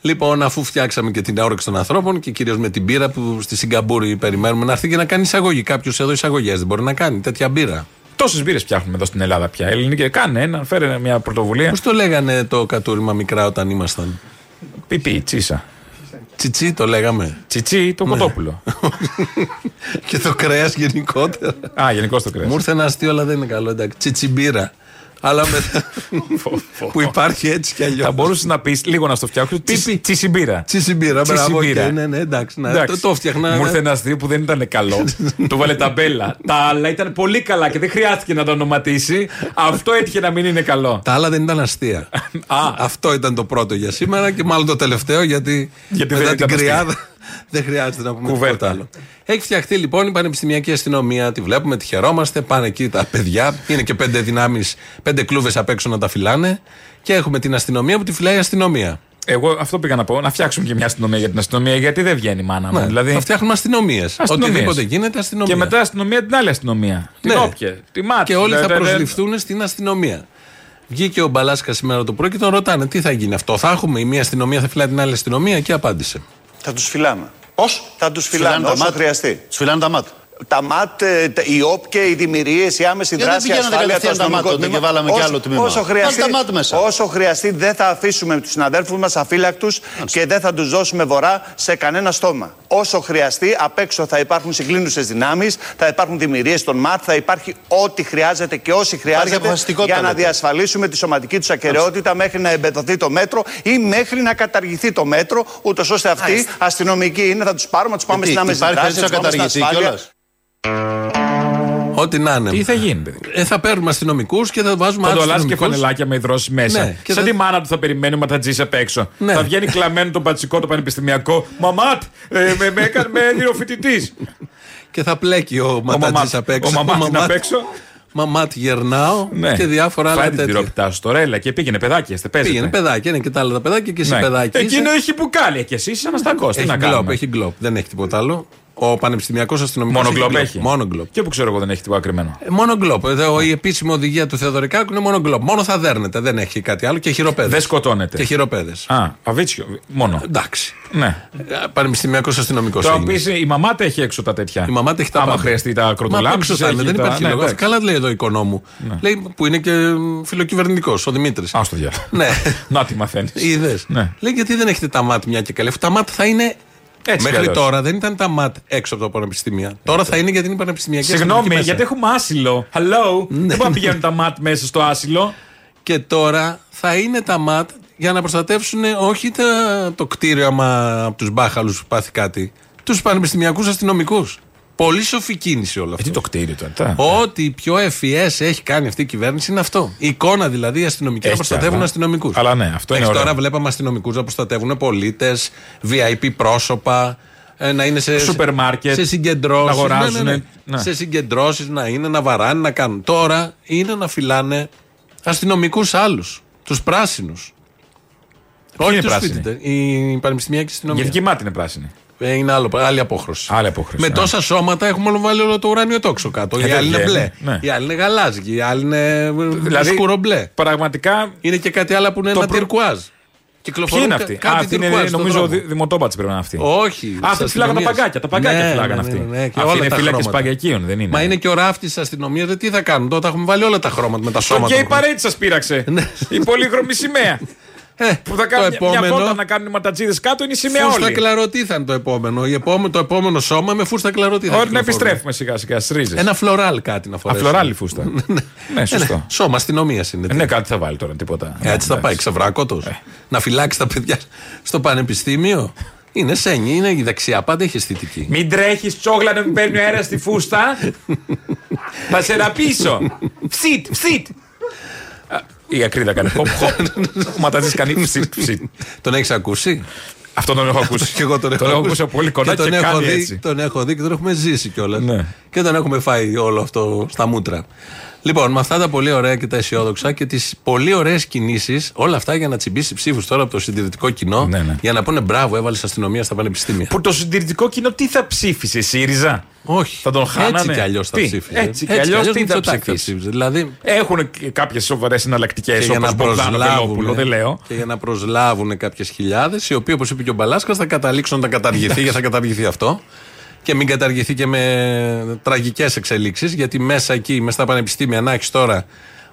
Λοιπόν, αφού φτιάξαμε και την όρεξη των ανθρώπων και κυρίως με την μπύρα που στη Σιγκαπούρη περιμένουμε να έρθει και να κάνει εισαγωγή. Κάποιος εδώ εισαγωγέ δεν μπορεί να κάνει τέτοια μπύρα. Τόσες μπύρες φτιάχνουμε εδώ στην Ελλάδα πια. Ελληνική, κάνε ένα, φέρε μια πρωτοβουλία. Πώς το λέγανε το κατούριμα μικρά όταν ήμασταν; Πιπί, τσίσα. Τσιτσί το λέγαμε. Τσιτσί, το κοτόπουλο. και το κρέας γενικότερα. Α, γενικώς το κρέας. Μου ήρθε ένα αστείο, αλλά δεν είναι καλό. Εντάξει. Τσιτσιμπύρα. Αλλά μετά. που υπάρχει έτσι κι αλλιώς. Θα μπορούσες να πεις λίγο να στο φτιάξω. Πιπί. Τσισιμπύρα. Τσιτσιμπύρα, μπράβο. Τσισιμπύρα. οκ, Ναι, ναι, εντάξει. να- Εντάξει. Το, το φτιάχνα. Μου ήρθε ένας αστείο που δεν ήταν καλό. του βάλε ταμπέλα. Τα άλλα ήταν πολύ καλά και δεν χρειάστηκε να τα ονοματίσει. Αυτό έτυχε να μην είναι καλό. Τα άλλα δεν ήταν αστεία. Α. Αυτό ήταν το πρώτο για σήμερα και μάλλον το τελευταίο γιατί, Γιατί μετά δεν την ήταν κρυάδα δεν χρειάζεται να πούμε Κουβέρτα. τίποτα άλλο. Έχει φτιαχτεί λοιπόν η πανεπιστημιακή αστυνομία, τη βλέπουμε, τη χαιρόμαστε. Πάνε εκεί τα παιδιά. Είναι και πέντε δυνάμεις, πέντε κλούβες απ' έξω να τα φυλάνε. Και έχουμε την αστυνομία που τη φυλάει η αστυνομία. Εγώ αυτό πήγα να πω. Να φτιάξουμε και μια αστυνομία για την αστυνομία. Γιατί δεν βγαίνει η μάνα μου. Ναι, δηλαδή, Θα φτιάχνουμε αστυνομίες. Αστυνομίες. Οτιδήποτε γίνεται, αστυνομία. Και μετά αστυνομία την άλλη αστυνομία. Την Ναι. όποια. Τη μάτι. Και όλοι Δε- θα δε- δε- προσληφθούν στην αστυνομία. Βγήκε ο Μπαλάσκα σήμερα το πρωί και τον ρωτάνε τι θα γίνει αυτό. Θα έχουμε η μία αστυνομία, θα φυλάει την άλλη αστυνομία και απάντησε. Θα τους φυλάμε. Πώς; Θα τους φυλάμε όσο χρειαστεί. Τους φυλάνε τα μάτια. Τα ΜΑΤ, ε, τα- οι ΟΠ και οι δημιουργίες, η άμεση Γιατί δράση, η δεν πηγαίνατε ασφάλεια, το κατευθείαν τα αστυνομικό ΜΑΤ τότε τμήμα. και βάλαμε κι Όσο- άλλο τμήμα. Όσο χρειαστεί, Βάλτε τα ΜΑΤ μέσα. όσο χρειαστεί δεν θα αφήσουμε τους συναδέλφους μας αφύλακτους και δεν θα τους δώσουμε βορρά σε κανένα στόμα. Όσο χρειαστεί, απ' έξω θα υπάρχουν συγκλίνουσες δυνάμεις, θα υπάρχουν δημιουργίες των ΜΑΤ, θα υπάρχει ό,τι χρειάζεται και όσοι χρειάζεται αποφασιστικότητα, για να λέτε. διασφαλίσουμε τη σωματική τους ακαιρεότητα μέχρι να εμπεδοθεί το μέτρο ή μέχρι να καταργηθεί το μέτρο, ούτως ώστε αυτοί Μάλιστα. αστυνομικοί είναι, θα τους πάρουμε, θα τους πάμε Γιατί, στην άμεση υπάρχει δράση, περίπτωση θα να τους πάμε στην καταργηθεί ασφάλεια. κιόλας; Ό,τι να είναι. Τι θα γίνει, παιδί. Ε, θα παίρνουμε αστυνομικούς και θα βάζουμε Θα το άλλου αλλάζει και αστυνομικούς. φανελάκια με υδρώσεις μέσα. Ναι, και Σαν θα- τη μάνα του θα περιμένει ο ματατζή απ' έξω. Ναι. Θα βγαίνει κλαμμένο το πατσικό το πανεπιστημιακό. Μαμάτ, ε, με, με έκανε με έδινε ο φοιτητής. Και θα πλέκει ο Μαμάτ. Ματατζής απ' έξω. Ο Μαμάτ είναι απ' έξω. Μαμάτ γερνάω Ναι. και διάφορα άλλα Φάει την τέτοια. τυρόπιτά σου τώρα, έλα και πήγαινε παιδάκι, είστε παίζετε. Πήγαινε παιδάκια, είναι και τα άλλα τα παιδάκια και εσύ Ναι. παιδάκι. Εκείνο είσαι. έχει μπουκάλια και εσύ είσαι αναστακό. Τι Έχει να γκλόπ, κάνουμε. έχει γκλόπ. Δεν έχει τίποτα άλλο. Ο πανεπιστημιακός αστυνομικός. Μόνο γκλόπ έχει. Μόνο γκλόπ. Και που ξέρω εγώ δεν έχει τίποτα κρυμμένο. Ε, Μόνο γκλόπ. Εδώ η επίσημη οδηγία του Θεοδωρικάκου είναι μόνο γκλόπ. Μόνο θα δέρνετε. Δεν έχει κάτι άλλο και χειροπέδες. Δεν σκοτώνεται. Και χειροπέδες. Α, αβίτσιο. Μόνο. Εντάξει. Ναι. Πανεπιστημιακός αστυνομικός. Το πει η μαμάτα έχει έξω τα τέτοια. Η μαμάτα έχει τα Άμα πάντα. χρειαστεί τα Μα απ' κροτολάμψη. έξω θα είναι, δεν υπάρχει λόγος. Καλά λέει εδώ ο οικονόμου. Λέει που είναι και φιλοκυβερνητικός, ο Δημήτρης. Α το διάλογο. Ναι. Να τι μαθαίνεις. Είδες. Ναι. Λέει γιατί δεν έχετε τα μάτ μια και καλή. Αφού τα μάτ θα είναι Έτσι κι Μέχρι αλλιώς. τώρα δεν ήταν τα ΜΑΤ έξω από τα πανεπιστήμια. Τώρα θα είναι γιατί είναι πανεπιστημιακή Συγγνώμη, γιατί έχουμε άσυλο. Hello. Δεν μπορούν να πηγαίνουν τα ματ μέσα στο άσυλο. Και τώρα θα είναι τα ΜΑΤ για να προστατεύσουν όχι τα, το κτίριο άμα από τους μπάχαλους πάθει κάτι, τους πανεπιστημιακούς αστυνομικούς. Πολύ σοφή κίνηση όλο αυτό. Ε, Τι το κτίριο τώρα. Ό,τι πιο ευφυέ έχει κάνει αυτή η κυβέρνηση είναι αυτό. Η εικόνα δηλαδή οι αστυνομικοί να Έχει κι προστατεύουν άλλα. αστυνομικούς. Αλλά ναι, αυτό είναι ωραίο. Τώρα βλέπαμε αστυνομικούς να προστατεύουν πολίτες, VIP πρόσωπα, ε, να είναι σε, Σούπερ μάρκετ, σε συγκεντρώσεις. να αγοράζουν, ναι. Σε συγκεντρώσεις να είναι, να βαράνε, να κάνουν. Τώρα είναι να φυλάνε αστυνομικούς άλλους. Τους πράσινους. Όχι είναι τους πράσινοι; φοιτητές. Η πανεπιστημιακή αστυνομία. Γιατί και η μάτι είναι πράσινη. Ε, είναι άλλο, άλλη απόχρωση. Άλλη απόχρωση. Με ναι. τόσα σώματα έχουμε όλο βάλει όλο το ουράνιο τόξο κάτω. Ε, οι άλλοι είναι δεν μπλε. βγαίνει, ναι. Οι άλλοι είναι γαλάζιοι. Οι άλλοι είναι Δηλαδή, σκούρο μπλε. Πραγματικά. Είναι και κάτι άλλο που είναι Το ένα προ- τυρκουάζ. Ποιοι Κυκλοφορούν είναι κα- αυτοί; κάτι Α, αυτή είναι, τυρκουάζ στον νομίζω, δρόμο. δη- δημοτόπατσι πρέπει να είναι αυτή. Όχι. Α, της αυτή φυλάγαν τα αστυνομίας. παγκάκια. Τα παγκάκια Ναι, φυλάγαν ναι, αυτοί. ναι, ναι, και Αυτοί όλα είναι τα φύλακες χρώματα. παγκακίων, δεν είναι. Μα είναι και ο ράφτης της αστυνομίας. Τι θα κάνουν τότε, έχουμε βάλει όλα τα χρώματα με τα Το σώματα. γκέι παρέτη σας πείραξε. Η πολύχρωμη σημαία. Που θα κάνουν μια- μια επόμενο- βόλτα να κάνουν οι ματατζίδε κάτω είναι η σημαία Φούστα όλη. κλαρωτή θα είναι το επόμενο. Η επόμενο. Το επόμενο σώμα με φούστα κλαρωτή θα Όχι, να κυκλοφορούν. επιστρέφουμε σιγά σιγά στι ρίζε. Ένα φλωράλ κάτι να φορέσει. Αφλωράλι φούστα. ναι, σωστό. Σώμα αστυνομία είναι. Ε, Ναι, κάτι θα βάλει τώρα, τίποτα. Έτσι θα πάει, ξεβράκωτος. Ε. Να φυλάξει τα παιδιά στο πανεπιστήμιο. Είναι σένι, είναι η δεξιά, πάντα έχει αισθητική. Μην τρέχεις τσόγλα να μην παίρνει ο αέρας στη φούστα. θα σε ραπίσω. Ψιτ, ψιτ. Α, Η ακρίδα κάνει χοπ, χοπ. Ο ματατζής κάνει ψιτ, ψιτ. Τον έχεις ακούσει; Αυτό τον έχω ακούσει. Και εγώ τον έχω, τον έχω ακούσει. ακούσει από πολύ κοντά και, τον, έχω κάνει δει, έτσι. τον έχω δει και τον έχουμε ζήσει κιόλας. Ναι. Και τον έχουμε φάει όλο αυτό στα μούτρα. Λοιπόν, με αυτά τα πολύ ωραία και τα αισιόδοξα και τις πολύ ωραίες κινήσεις, όλα αυτά για να τσιμπήσει ψήφους τώρα από το συντηρητικό κοινό, Ναι, ναι. για να πούνε μπράβο, έβαλες αστυνομία στα πανεπιστήμια. Που το συντηρητικό κοινό τι θα ψήφισε, ΣΥΡΙΖΑ; Όχι. Θα τον χάνανε. Έτσι κι αλλιώς θα Τι, ψήφιζε. Έτσι κι αλλιώς τι θα Μητσοτάκη ψηφίσει. Δηλαδή, Έχουν κάποιες σοβαρές εναλλακτικές και για όπως να Μπογδάνο Βελόπουλο, προσλάβουν, δεν λέω. και για να προσλάβουν κάποιες χιλιάδες, οι οποίοι, όπως είπε και ο Μπαλάσκας, θα καταλήξουν να καταργηθεί, γιατί θα καταργηθεί αυτό. Και μην καταργηθεί και με τραγικές εξελίξεις, γιατί μέσα εκεί, μέσα στα πανεπιστήμια, να έχεις τώρα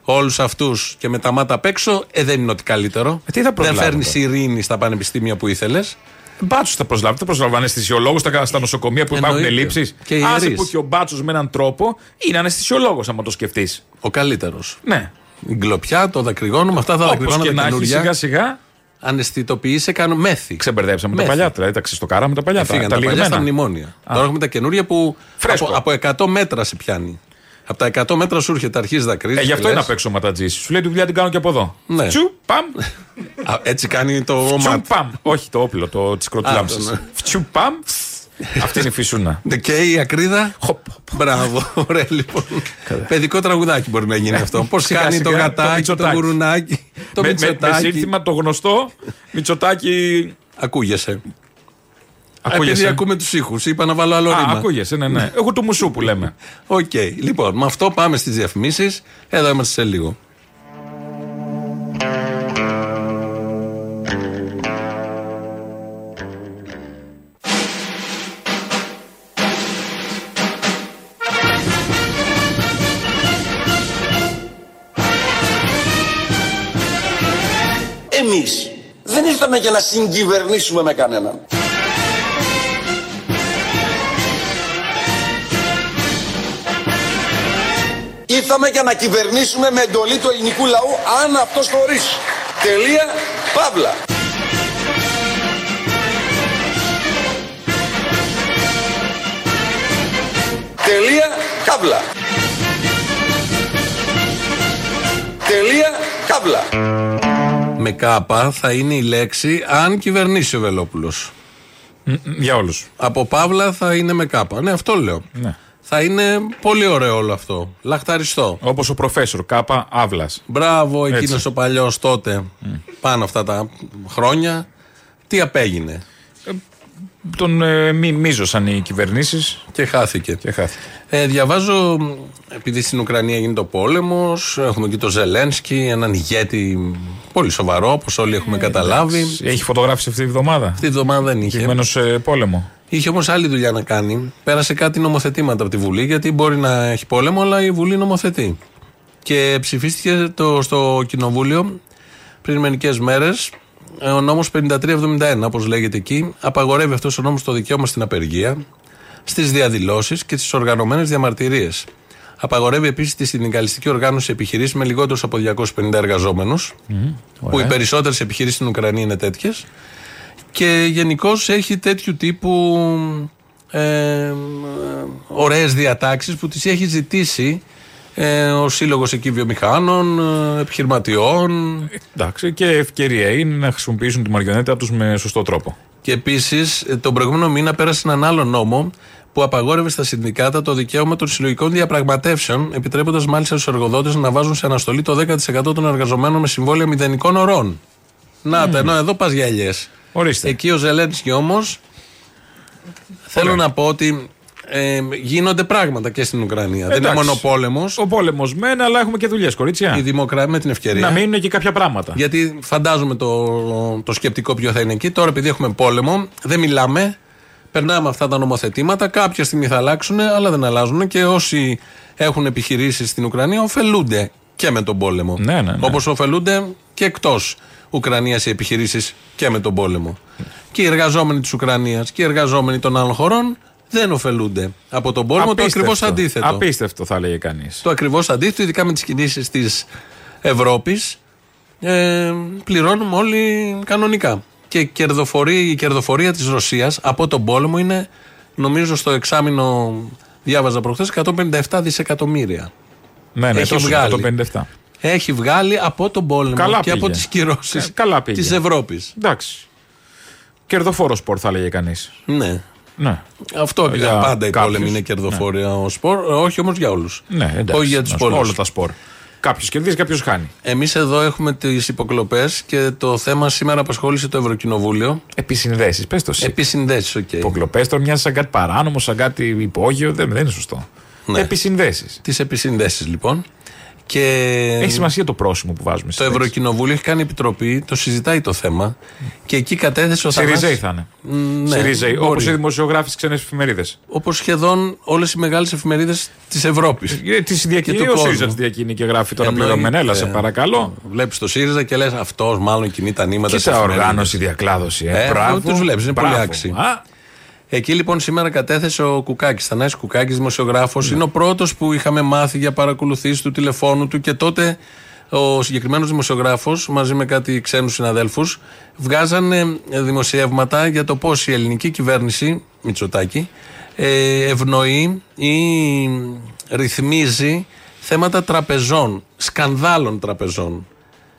όλους αυτούς και με τα μάτα απ' έξω, ε, δεν είναι ότι καλύτερο. Ε, τι θα δεν προσλάβουν φέρνεις τώρα; ειρήνη στα πανεπιστήμια που ήθελες. Μπάτσους θα προσλάβει. Θα προσλάβει αναισθησιολόγους στα, στα νοσοκομεία που υπάρχουν Εννοείται. ελλείψεις. Και οι Άσε ιερείς. που και ο Μπάτσος με έναν τρόπο είναι αναισθησιολόγος, άμα το σκεφτείς. Ο καλύτερος. Ναι. Η γκλοπιά, το δακρυγόνο, με αυτά τα Όπως δακρυγόνα και τα να έχει καινούργια. σιγά σιγά Αναισθητοποιήσει, κάνουν μέθη. ξεμπερδέψαμε τα Μέθη. παλιά. Δηλαδή τα ξεστοκάραμε τα παλιά. Ε, Φύγαν τα, τα, παλιά στα λιγμένα. μνημόνια. Τώρα έχουμε τα καινούρια που Φρέσκο. από, από 100 μέτρα σε πιάνει. Από τα 100 μέτρα σου έρχεται, αρχίζει να κρίζει. Ε, γι' αυτό είναι απ' έξω ο ματατζής. Σου λέει τη δουλειά την κάνω και από εδώ. Ναι. Φτσου, παμ. Έτσι κάνει το Φτσου, μάτι. παμ. Όχι το όπλο, το της Α, κροτλάμψη. το, ναι. Φτσου, παμ. Αυτή είναι η φυσούνα. Και η ακρίδα. Χοπ. Μπράβο, ωραία λοιπόν. Παιδικό τραγουδάκι μπορεί να γίνει αυτό. Πώς Σιγά, κάνει σιγά, το το γατάκι, το Μητσοτάκη. γουρουνάκι, το με, με, με Μητσοτάκη. σύνθημα το γνωστό Μητσοτάκη. Ακούγεσαι. Επειδή Ακούγεσαι. ακούμε τους ήχους, είπα να βάλω άλλο Α, ρήμα. ακούγεσαι, ναι, ναι. Εγώ του μουσού που λέμε. Οκ. Λοιπόν, με αυτό πάμε στις διαφημίσεις. Εδώ είμαστε σε λίγο. Εμείς δεν ήρθαμε για να συγκυβερνήσουμε με κανέναν. Ήρθαμε για να κυβερνήσουμε με εντολή του ελληνικού λαού αν αυτός το ορίσει. Τελεία, παύλα. Τελεία, καύλα. Τελεία, καύλα. Με κάπα θα είναι η λέξη αν κυβερνήσει ο Βελόπουλος. Για όλους. Από Παύλα θα είναι με κάπα. Ναι, αυτό λέω. Ναι. Θα είναι πολύ ωραίο όλο αυτό. Λαχταριστό. Όπως ο προφέσορ Κάπα Αύλα. Μπράβο, εκείνος Έτσι. ο παλιός τότε, πάνω αυτά τα χρόνια. Τι απέγινε; Τον ε, μη, μίζωσαν οι κυβερνήσεις Και χάθηκε. και χάθηκε. Ε, διαβάζω, επειδή στην Ουκρανία γίνεται ο πόλεμος, έχουμε και τον Ζελένσκι, έναν ηγέτη πολύ σοβαρό, όπως όλοι έχουμε καταλάβει. Έχει φωτογράφηση αυτή τη βδομάδα. Αυτή τη βδομάδα δεν είχε. Κειμένο σε πόλεμο. Είχε όμως άλλη δουλειά να κάνει. Πέρασε κάτι νομοθετήματα από τη Βουλή, γιατί μπορεί να έχει πόλεμο, αλλά η Βουλή νομοθετεί. Και ψηφίστηκε το, στο Κοινοβούλιο πριν μερικές μέρες ε, ο νόμος 5371, όπως λέγεται εκεί, απαγορεύει αυτός ο νόμος το δικαίωμα στην απεργία, στις διαδηλώσεις και στις οργανωμένες διαμαρτυρίες. Απαγορεύει επίσης τη συνδικαλιστική οργάνωση επιχειρήσεων με λιγότερους από 250 εργαζόμενους, που οι ωραία. περισσότερες επιχειρήσεις στην Ουκρανία είναι τέτοιες. Και γενικώς έχει τέτοιου τύπου ε, ωραίες διατάξεις που τις έχει ζητήσει ε, ο Σύλλογος εκεί βιομηχάνων, ε, επιχειρηματιών. Εντάξει, και ευκαιρία είναι να χρησιμοποιήσουν τη μαριονέτα τους με σωστό τρόπο. Και επίσης, τον προηγούμενο μήνα πέρασε έναν άλλο νόμο που απαγόρευε στα συνδικάτα το δικαίωμα των συλλογικών διαπραγματεύσεων, επιτρέποντας μάλιστα στους εργοδότες να βάζουν σε αναστολή το 10% των εργαζομένων με συμβόλαια μηδενικών ωρών. Να τα, ενώ εδώ πας για ελιές. Ορίστε. Εκεί ο Ζελένσκι όμως. Θέλω να πω ότι ε, γίνονται πράγματα και στην Ουκρανία. Δεν είναι Εντάξει. μόνο πόλεμος. Ο πόλεμος μεν, αλλά έχουμε και δουλειές, κορίτσια. Η δημοκρατία με την ευκαιρία. Να μείνουν και κάποια πράγματα. Γιατί φαντάζομαι το, το σκεπτικό ποιο θα είναι εκεί. Τώρα, επειδή έχουμε πόλεμο, δεν μιλάμε. Περνάμε αυτά τα νομοθετήματα. Κάποια στιγμή θα αλλάξουν, αλλά δεν αλλάζουν. Και όσοι έχουν επιχειρήσεις στην Ουκρανία ωφελούνται και με τον πόλεμο. Ναι, ναι, ναι. Όπως ωφελούνται και εκτός Ουκρανίας οι επιχειρήσεις και με τον πόλεμο. Και οι εργαζόμενοι της Ουκρανίας και οι εργαζόμενοι των άλλων χωρών δεν ωφελούνται από τον πόλεμο. Το Απίστευτο. ακριβώς αντίθετο. Απίστευτο, θα έλεγε κανείς. Το ακριβώς αντίθετο, ειδικά με τις κινήσεις της Ευρώπης. Ε, πληρώνουμε όλοι κανονικά. Και η κερδοφορία, η κερδοφορία της Ρωσίας από τον πόλεμο είναι, νομίζω, στο εξάμεινο, διάβαζα προχθές, 157 δισεκατομμύρια. Ναι, ναι, Έχει τόσο, βγάλει. 157. Έχει βγάλει από τον πόλεμο Καλά και από πήγε. τις κυρώσεις Κα- καλά πήγε. της Ευρώπης. Εντάξει. Κερδοφόρο σπορ, θα έλεγε κανείς. Ναι. Ναι. Αυτό Για πάντα οι κάποιους. πόλεμοι είναι κερδοφόρο σπορ, όχι όμως για όλους. Ναι, εντάξει. Όχι για τους Να σου πω, πολλού. Όλα τα σπορ. Κάποιος κερδίζει, κάποιος χάνει. Εμείς εδώ έχουμε τις υποκλοπές και το θέμα σήμερα απασχόλησε το Ευρωκοινοβούλιο. Επισυνδέσεις, πες το εσύ. Επισυνδέσεις, οκ. Υποκλοπές τώρα μοιάζει σαν κάτι παράνομο, σαν κάτι υπόγειο. Δεν, δεν είναι σωστό. Ναι. Επισυνδέσεις. Τις επισυνδέσεις λοιπόν. Και Έχει σημασία το πρόσημο που βάζουμε το στη λέξη. Ευρωκοινοβούλιο έχει κάνει επιτροπή, το συζητάει το θέμα και εκεί κατέθεσε ο Σιριζέη θα είναι. Ναι, Σιριζέη. μπορεί. Όπως οι δημοσιογράφοι στις ξένες εφημερίδες. Όπως σχεδόν όλες οι μεγάλες εφημερίδες της Ευρώπης. Της διακινεί του ο ΣΥΡΙΖΑ κόσμου. της διακινεί και γράφει τώρα Εννοείται. πληρωμένα. Έλα, σε παρακαλώ. Βλέπεις το ΣΥΡΙΖΑ και λες αυτός μάλλον κινεί τα νήματα Κοίτα οργάνωση, διακλάδωση. Ε, Ε, μπράβο. τους βλέπεις, είναι πολύ Μπράβο. άξιοι. Α, Εκεί λοιπόν σήμερα κατέθεσε ο Κουκάκης, Θανάσης Κουκάκης, δημοσιογράφος. Ναι. Είναι ο πρώτος που είχαμε μάθει για παρακολουθήσεις του τηλεφώνου του και τότε ο συγκεκριμένος δημοσιογράφος μαζί με κάτι ξένους συναδέλφους βγάζανε δημοσιεύματα για το πώς η ελληνική κυβέρνηση, Μητσοτάκη, ε, ευνοεί ή ρυθμίζει θέματα τραπεζών, σκανδάλων τραπεζών.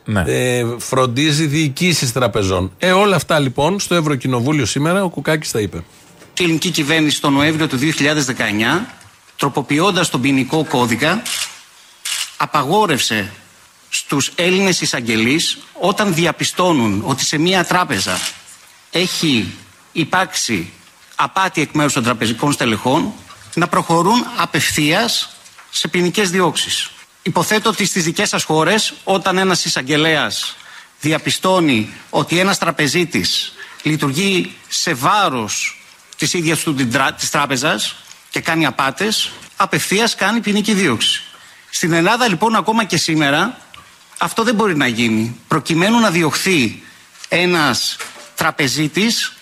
ναι. Ε, φροντίζει διοικήσεις τραπεζών. Ε, όλα αυτά λοιπόν στο Ευρωκοινοβούλιο σήμερα ο Κουκάκης τα είπε. Η ελληνική κυβέρνηση τον Νοέμβριο του 2019, τροποποιώντας τον ποινικό κώδικα, απαγόρευσε στους Έλληνες εισαγγελείς όταν διαπιστώνουν ότι σε μία τράπεζα έχει υπάρξει απάτη εκ μέρους των τραπεζικών στελεχών να προχωρούν απευθείας σε ποινικές διώξεις. Υποθέτω ότι στις δικές σας χώρες όταν ένας εισαγγελέας διαπιστώνει ότι ένας τραπεζίτης λειτουργεί σε βάρος της ίδιας του την τρα- της τράπεζας και κάνει απάτες, απευθείας κάνει ποινική δίωξη. Στην Ελλάδα λοιπόν ακόμα και σήμερα αυτό δεν μπορεί να γίνει. Προκειμένου να διωχθεί ένας τραπεζίτης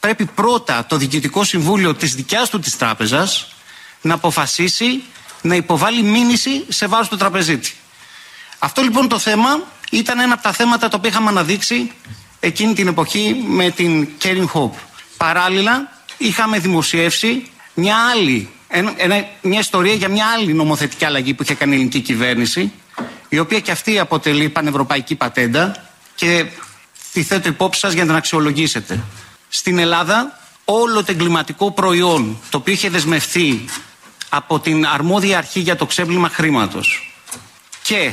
πρέπει πρώτα το Διοικητικό Συμβούλιο της δικιάς του της τράπεζας να αποφασίσει να υποβάλει μήνυση σε βάρος του τραπεζίτη. Αυτό λοιπόν το θέμα ήταν ένα από τα θέματα τα οποία είχαμε αναδείξει εκείνη την εποχή με την Caring Hope. Παράλληλα είχαμε δημοσιεύσει μια άλλη, ένα- ένα- μια ιστορία για μια άλλη νομοθετική αλλαγή που είχε κάνει η ελληνική κυβέρνηση η οποία και αυτή αποτελεί πανευρωπαϊκή πατέντα και τη θέτω υπόψη σας για να την αξιολογήσετε. Στην Ελλάδα όλο το εγκληματικό προϊόν το οποίο είχε δεσμευθεί από την αρμόδια αρχή για το ξέπλυμα χρήματος και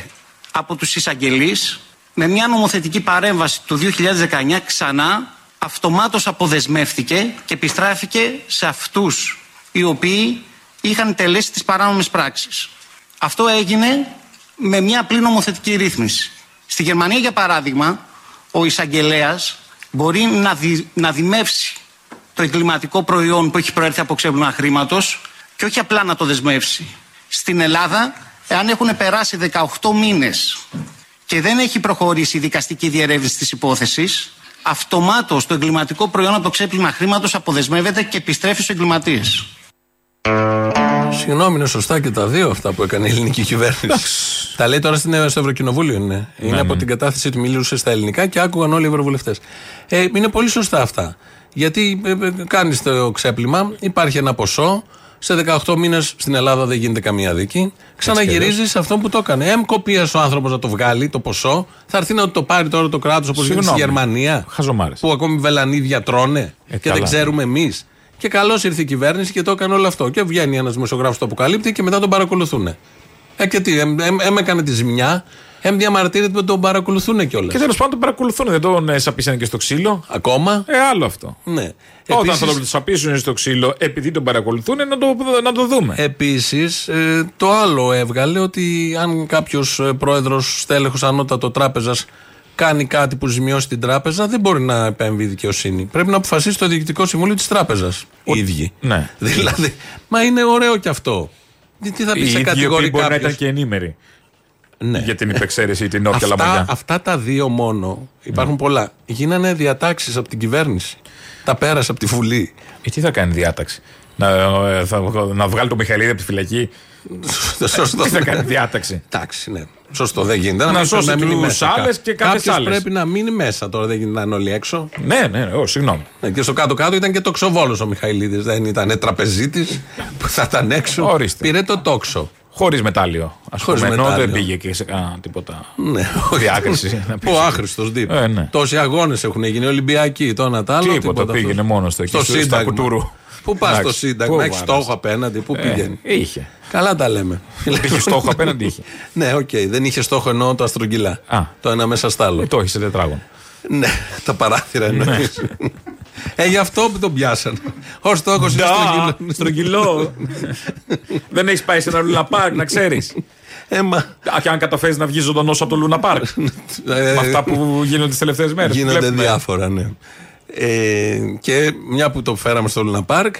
από τους εισαγγελείς με μια νομοθετική παρέμβαση του 2019 ξανά αυτομάτως αποδεσμεύτηκε και επιστράφηκε σε αυτούς οι οποίοι είχαν τελέσει τις παράνομες πράξεις. Αυτό έγινε με μια απλή νομοθετική ρύθμιση. Στη Γερμανία, για παράδειγμα, ο εισαγγελέας μπορεί να, δι, να δημεύσει το εγκληματικό προϊόν που έχει προέρθει από ξέπλυμα χρήματος και όχι απλά να το δεσμεύσει. Στην Ελλάδα, εάν έχουν περάσει 18 μήνες και δεν έχει προχωρήσει η δικαστική διερεύνηση της υπόθεσης, αυτομάτως το εγκληματικό προϊόν από το ξέπλυμα χρήματος αποδεσμεύεται και επιστρέφει στους εγκληματίες. Συγγνώμη, είναι σωστά και τα δύο αυτά που έκανε η ελληνική κυβέρνηση. τα λέει τώρα στην, στο Ευρωκοινοβούλιο είναι. Είναι Ναι, από ναι. την κατάθεση του μιλούσε στα ελληνικά και άκουγαν όλοι οι ευρωβουλευτές. Ε, είναι πολύ σωστά αυτά. Γιατί ε, ε, κάνεις το ξέπλυμα, υπάρχει ένα ποσό. Σε 18 μήνες στην Ελλάδα δεν γίνεται καμία δίκη. Ξαναγυρίζεις σε αυτό που το έκανε. Εμ κοπία ο άνθρωπος να το βγάλει το ποσό. Θα έρθει να το πάρει τώρα το κράτος όπως γίνεται στη Συγγνώμη. Γερμανία. Χαζομάρες. Που ακόμη βελανίδια τρώνε και καλά. δεν ξέρουμε εμείς. Και καλώς ήρθε η κυβέρνηση και το έκανε όλο αυτό. Και βγαίνει ένας δημοσιογράφος το αποκαλύπτει και μετά τον παρακολουθούν. Ε, και τι, εμ, εμ, εμ έκανε τη ζημιά, εμ διαμαρτύρεται ότι τον παρακολουθούν κιόλας. Και τέλος πάντων τον παρακολουθούν, δεν τον ε, σαπίσανε και στο ξύλο. Ακόμα; Ε, άλλο αυτό. Ναι. Όταν Επίσης- θα τον σαπίσουν στο ξύλο επειδή τον παρακολουθούν, να το, να το δούμε. Επίσης, το άλλο έβγαλε ότι αν κάποιος πρόεδρος στέλεχος ανώτατο τράπεζας κάνει κάτι που ζημιώσει την τράπεζα, δεν μπορεί να επέμβει η δικαιοσύνη. Πρέπει να αποφασίσει το διοικητικό συμβούλιο της τράπεζας. Οι ίδιοι. Ναι. Δηλαδή, μα είναι ωραίο κι αυτό. Τι τι θα πει Οι σε ίδιοι οι οποίοι κατηγορεί μπορεί να κάποιος; ήταν και ενήμεροι. Ναι. Για την υπεξαίρεση ή την όποια Αυτά, λαμπαδιά. αυτά τα δύο μόνο, υπάρχουν Ναι. πολλά. Γίνανε διατάξεις από την κυβέρνηση. Τα πέρασε από τη Βουλή. Ε, τι θα κάνει διάταξη; Να, ε, θα, να βγάλει το Μιχαηλίδη από τη φυλακή; Σωστό. τι θα κάνει διάταξη; Εντάξει, ναι. Σωστό, δεν γίνεται. Να μην- σώσει μείνει τους μέσα. άλλες και κάποιες Κάποιος άλλες. πρέπει να μείνει μέσα τώρα, δεν γίνεται να είναι όλοι έξω. Ναι, ναι, ναι, ω, συγγνώμη. Ναι, και στο κάτω-κάτω ήταν και το ξοβόλο ο Μιχαηλίδη. Δεν ήταν τραπεζίτης που θα ήταν έξω. Ορίστε. Πήρε το τόξο. Χωρίς μετάλλιο. Α Χωρίς πούμε, ενώ μετάλλιο. δεν πήγε και σε κανένα τίποτα. Ναι, Διάκριση. να πεις. Ο άχρηστος Δίπ. Ε, ναι. Τόσοι αγώνες έχουν γίνει. Ολυμπιακοί, το ένα τ' άλλο. Τίποτα, πήγαινε αυτός. μόνος του εκεί, Στο στο- στα Σύνταγμα. κουτούρου. Πού πας στο Εντάξει, Σύνταγμα, πού έχεις βάρας. στόχο απέναντι, πού Ε, πηγαίνει; είχε. Καλά τα λέμε. Είχε στόχο απέναντι, είχε. Ναι, οκ, δεν είχε στόχο εννοώ το στρογγυλά. Α. Το ένα μέσα στ' άλλο. Ε, το έχεις σε τετράγωνο. Ναι, τα παράθυρα εννοείς. ε, γι' αυτό που τον πιάσαν. Ο στόχος είναι στρογγυλό. Στρογγυλό. Δεν έχεις πάει σε ένα Λούνα Πάρκ, να ξέρεις. Ε, μα, Και αν καταφέρεις να βγεις ζωντανός από το Λούνα Πάρκ. ε, Με αυτά που γίνονται τις τελευταίες μέρες. Γίνονται διάφορα, ναι. Ε, και μια που το φέραμε στο Λούνα Πάρκ,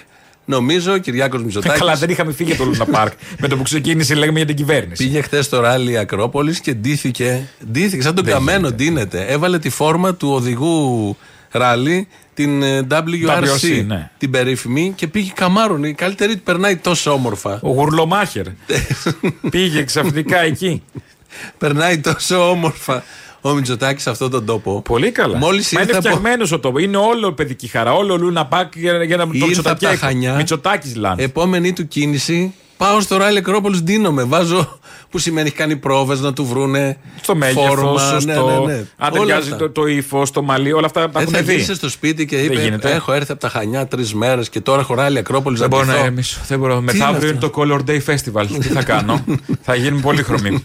νομίζω ο Κυριάκος Μητσοτάκης Ε, Καλά, δεν είχαμε φύγει από το Λούνα Πάρκ. Με το που ξεκίνησε, λέγαμε για την κυβέρνηση. πήγε χθες στο ράλι Ακρόπολης και ντύθηκε, ντύθηκε σαν τον Δεν καμένο ντύνεται. Έβαλε τη φόρμα του οδηγού ράλι, την ε, WRC, WRC, ναι. την περίφημη και πήγε καμάρον. Η καλύτερη του περνάει τόσο όμορφα. Ο Γουρλομάχερ. Πήγε ξαφνικά εκεί. Περνάει τόσο όμορφα ο Μητσοτάκης σε αυτόν τον τόπο. Πολύ καλά. Μόλις Μα είναι ήρθε από. φτιαγμένος ο τόπος. Είναι όλο παιδική χαρά. Όλο Λούνα Πάρκ για, για να το Ήρθε από Μητσοτάκη. τα Χανιά. Μητσοτάκης λάνε. Επόμενη του κίνηση, πάω στο ράλι Ακρόπολης, δίνομαι. Βάζω που σημαίνει έχει κάνει πρόβες να του βρούνε. στο μέγεθος, φόρμα, στο. ναι, ναι, ναι. Αν Όλα ταιριάζει αυτά. το, το ύφο, το μαλλί, όλα αυτά τα Ε, θα έχουν δει. γύρισε στο σπίτι και είπε: γίνεται. Έχω έρθει από τα Χανιά τρεις μέρες και τώρα έχω ράλι Ακρόπολης. Δεν μπορώ να ηρεμήσω. Δεν μπορώ. Μεθαύριο είναι αυτό; το Color Day Festival. Τι θα κάνω; θα γίνουμε πολύ χρωμοί.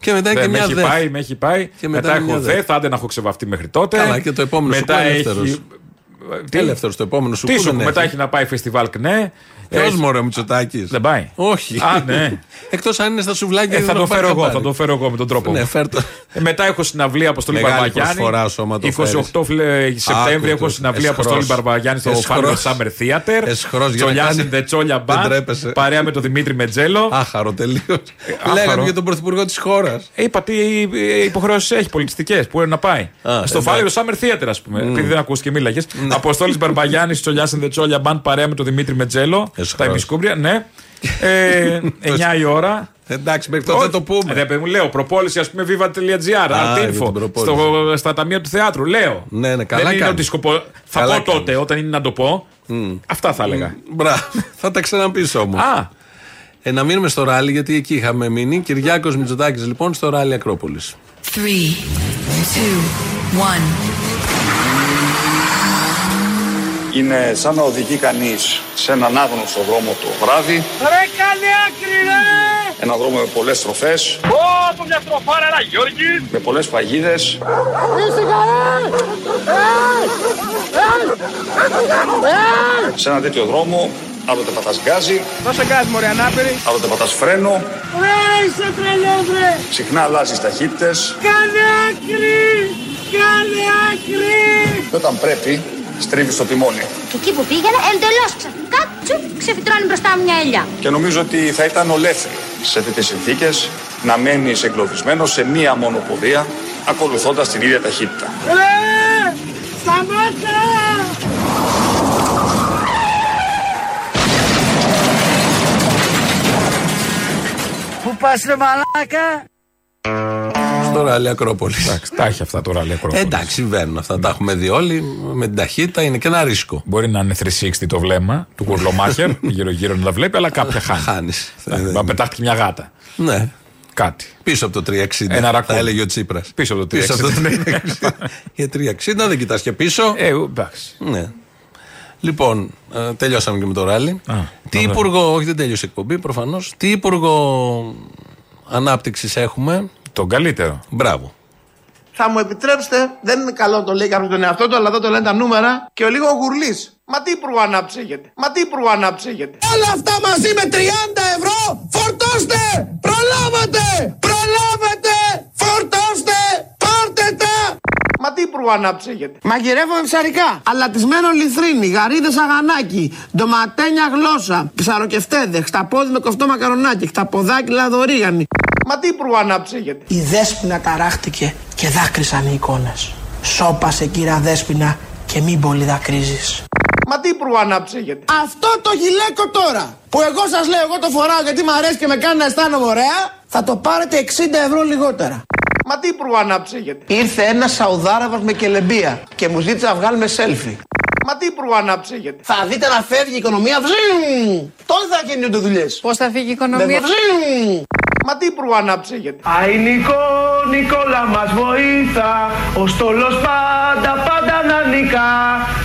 Και μετά και Δεν με μια έχει δε. πάει, με έχει πάει. Και μετά μετά μια έχω δε. δε, θα άντε να έχω ξεβαφτεί μέχρι τότε. Καλά, και το επόμενο σου μετά που έχει. ελεύθερος. Τι, Ελεύθερος το επόμενο σου τι που σου, δεν μετά έχει. έχει να πάει φεστιβάλ ΚΝΕ. Ποιος Έχει- μωρέ ο Μητσοτάκης; Δεν πάει. Όχι. Α, ναι. Εκτός αν είναι στα σουβλάκια. Ε, δεν θα το πάει φέρω εγώ, χαμπάρι. θα το φέρω εγώ με τον τρόπο Ναι, μου. φέρ' το. Ε, μετά έχω συναυλία Αποστολή Μεγάλη Μπαρβαγιάννη. προσφορά σώμα το 28 φλε- Σεπτέμβρη έχω Άκου, συναυλία εσχρός. Αποστολή Μπαρβαγιάννη στο Εσχρός. Fabulous Summer Theater. Εσχρός για να Τσολιάς κάνει- in the Τσόλια Δεν Band. τρέπεσαι. Παρέα με τον Δημήτρη Μετζέλο. Άχαρο τελείως. άχαρο. Λέγαμε για τον πρωθυπουργό της χώρας. Ε, Είπα τι υποχρεώσεις έχει πολιτιστικές που είναι να πάει. Α, στο εντάξει. Fabulous Summer Theater, ας πούμε. Επειδή δεν ακούστηκε, μίλαγε. Ναι. Αποστόλη Μπαρμπαγιάννη, Τσολιάς in the Τσόλια Band. Παρέα με τον Δημήτρη Μετζέλο. Εσχρός. Τα ημισκούμπρια, ναι. Ε, 9 η ώρα. Εντάξει, μέχρι τότε θα το πούμε. Ρε, παιδί μου, λέω προπόληση, ας πούμε, viva.gr, για Altinfo, την προπόληση. στο, στα ταμεία του θεάτρου. Λέω. Ναι, ναι, καλά Δεν είναι κάνεις. ότι σκοπό. Θα Καλά πω τότε, όταν είναι να το πω. Αυτά θα έλεγα. Μπράβο. Θα τα ξαναπείς όμως. Α, Ε, να μείνουμε στο ράλι, γιατί εκεί είχαμε μείνει. Κυριάκος Μητσοτάκης, λοιπόν, στο ράλι Ακρόπολης. Three, two, one. Είναι σαν να οδηγεί κανείς σε έναν άγνωστο δρόμο το βράδυ. Ρε καλή άκρη ρε! Ένα δρόμο με πολλές στροφές, Ω, το μια στροφάρα, ένα Γιώργη! με πολλές παγίδες, Ήσυχα ρε! σε ένα τέτοιο δρόμο άλλοτε πατάς γκάζι, Δώσε γκάζ μωρέ ανάπηρε. άλλοτε πατάς φρένο, Ρε είσαι τρελός ρε! συχνά αλλάζεις ταχύτητες Κάνε άκρη! Κάνε άκρη! και όταν πρέπει στρίβεις το τιμόνι. Και εκεί που πήγαινα, εντελώς ξαφνικά, τσουπ, ξεφυτρώνει μπροστά μου μια ελιά. Και νομίζω ότι θα ήταν ολέθριο σε τέτοιες συνθήκες να μένεις εγκλωβισμένος σε μία μόνο πορεία ακολουθώντας την ίδια ταχύτητα. Ρε! Σταμάτα! Πού πας ρε μαλάκα! Στο ράλι Ακρόπολη. Εντάξει, τα έχει αυτά το ράλι Ακρόπολη. Εντάξει, συμβαίνουν αυτά. Τα έχουμε δει όλοι με την ταχύτητα. Είναι και ένα ρίσκο. Μπορεί να είναι 360 το βλέμμα του κουρλομάχερ, γύρω-γύρω να τα βλέπει, αλλά κάποια χάνει. Χάνεις. Μα πετάχτηκε μια γάτα. Ναι. Κάτι. Πίσω από το 360. Ένα ρακούν. Θα έλεγε ο Τσίπρας. Πίσω από το 360. Πίσω από το 360. Για 360 δεν κοιτάς και πίσω. Ε, εντάξει. Ναι. Λοιπόν, ε, τελειώσαμε και με το ράλι. Τι ωραία. υπουργό, όχι δεν τέλειωσε η εκπομπή προφανώς. Τι υπουργό ανάπτυξης έχουμε; Τον καλύτερο. Μπράβο. Θα μου επιτρέψετε, δεν είναι καλό να το λέει κάποιος τον εαυτό του, αλλά εδώ το λένε τα νούμερα και ο λίγο γουρλής. Μα τι υπουργό ανάπτυξη έχετε. Μα τι υπουργό ανάπτυξη έχετε. Όλα αυτά μαζί με 30 ευρώ φορτώστε! Προλάβατε! Προλάβατε! Φορτώστε! Πάρτε τα! Μα τι υπουργό ανάπτυξη έχετε. Μαγειρεύομαι ψαρικά. Αλατισμένο λιθρίνι, γαρίδες αγανάκι, ντοματένια γλώσσα, ψαροκεφτέδες, χταπόδι με κοφτό μακαρονάκι, χταποδάκι λαδορίγανη. Μα τι υπουργό ανάπτυξη έχετε. Η Δέσποινα ταράχτηκε και δάκρυσαν οι εικόνες. Σώπασε κύρα Δέσποινα και μην πολύ δακρύζεις. Μα τι υπουργό ανάπτυξη έχετε. Αυτό το γυλαίκο τώρα που εγώ σας λέω εγώ το φοράω γιατί μου αρέσει και με κάνει να αισθάνομαι ωραία θα το πάρετε 60 ευρώ λιγότερα. Μα τι υπουργό ανάπτυξη έχετε. Ήρθε ένας Σαουδάραβας με κελεμπία και μου ζήτησε να βγάλουμε selfie. Μα τι υπουργό ανάπτυξη έχετε. Θα δείτε να φεύγει η οικονομία βζζζ. Τότε θα γίνονται δουλειές. Πώς θα φύγει η οικονομία; Μα τι υπουργό ανάπτυξη έχετε. Αϊ Νικό, Νικόλα μας βοήθα Ο στόλος πάντα πάντα να νικά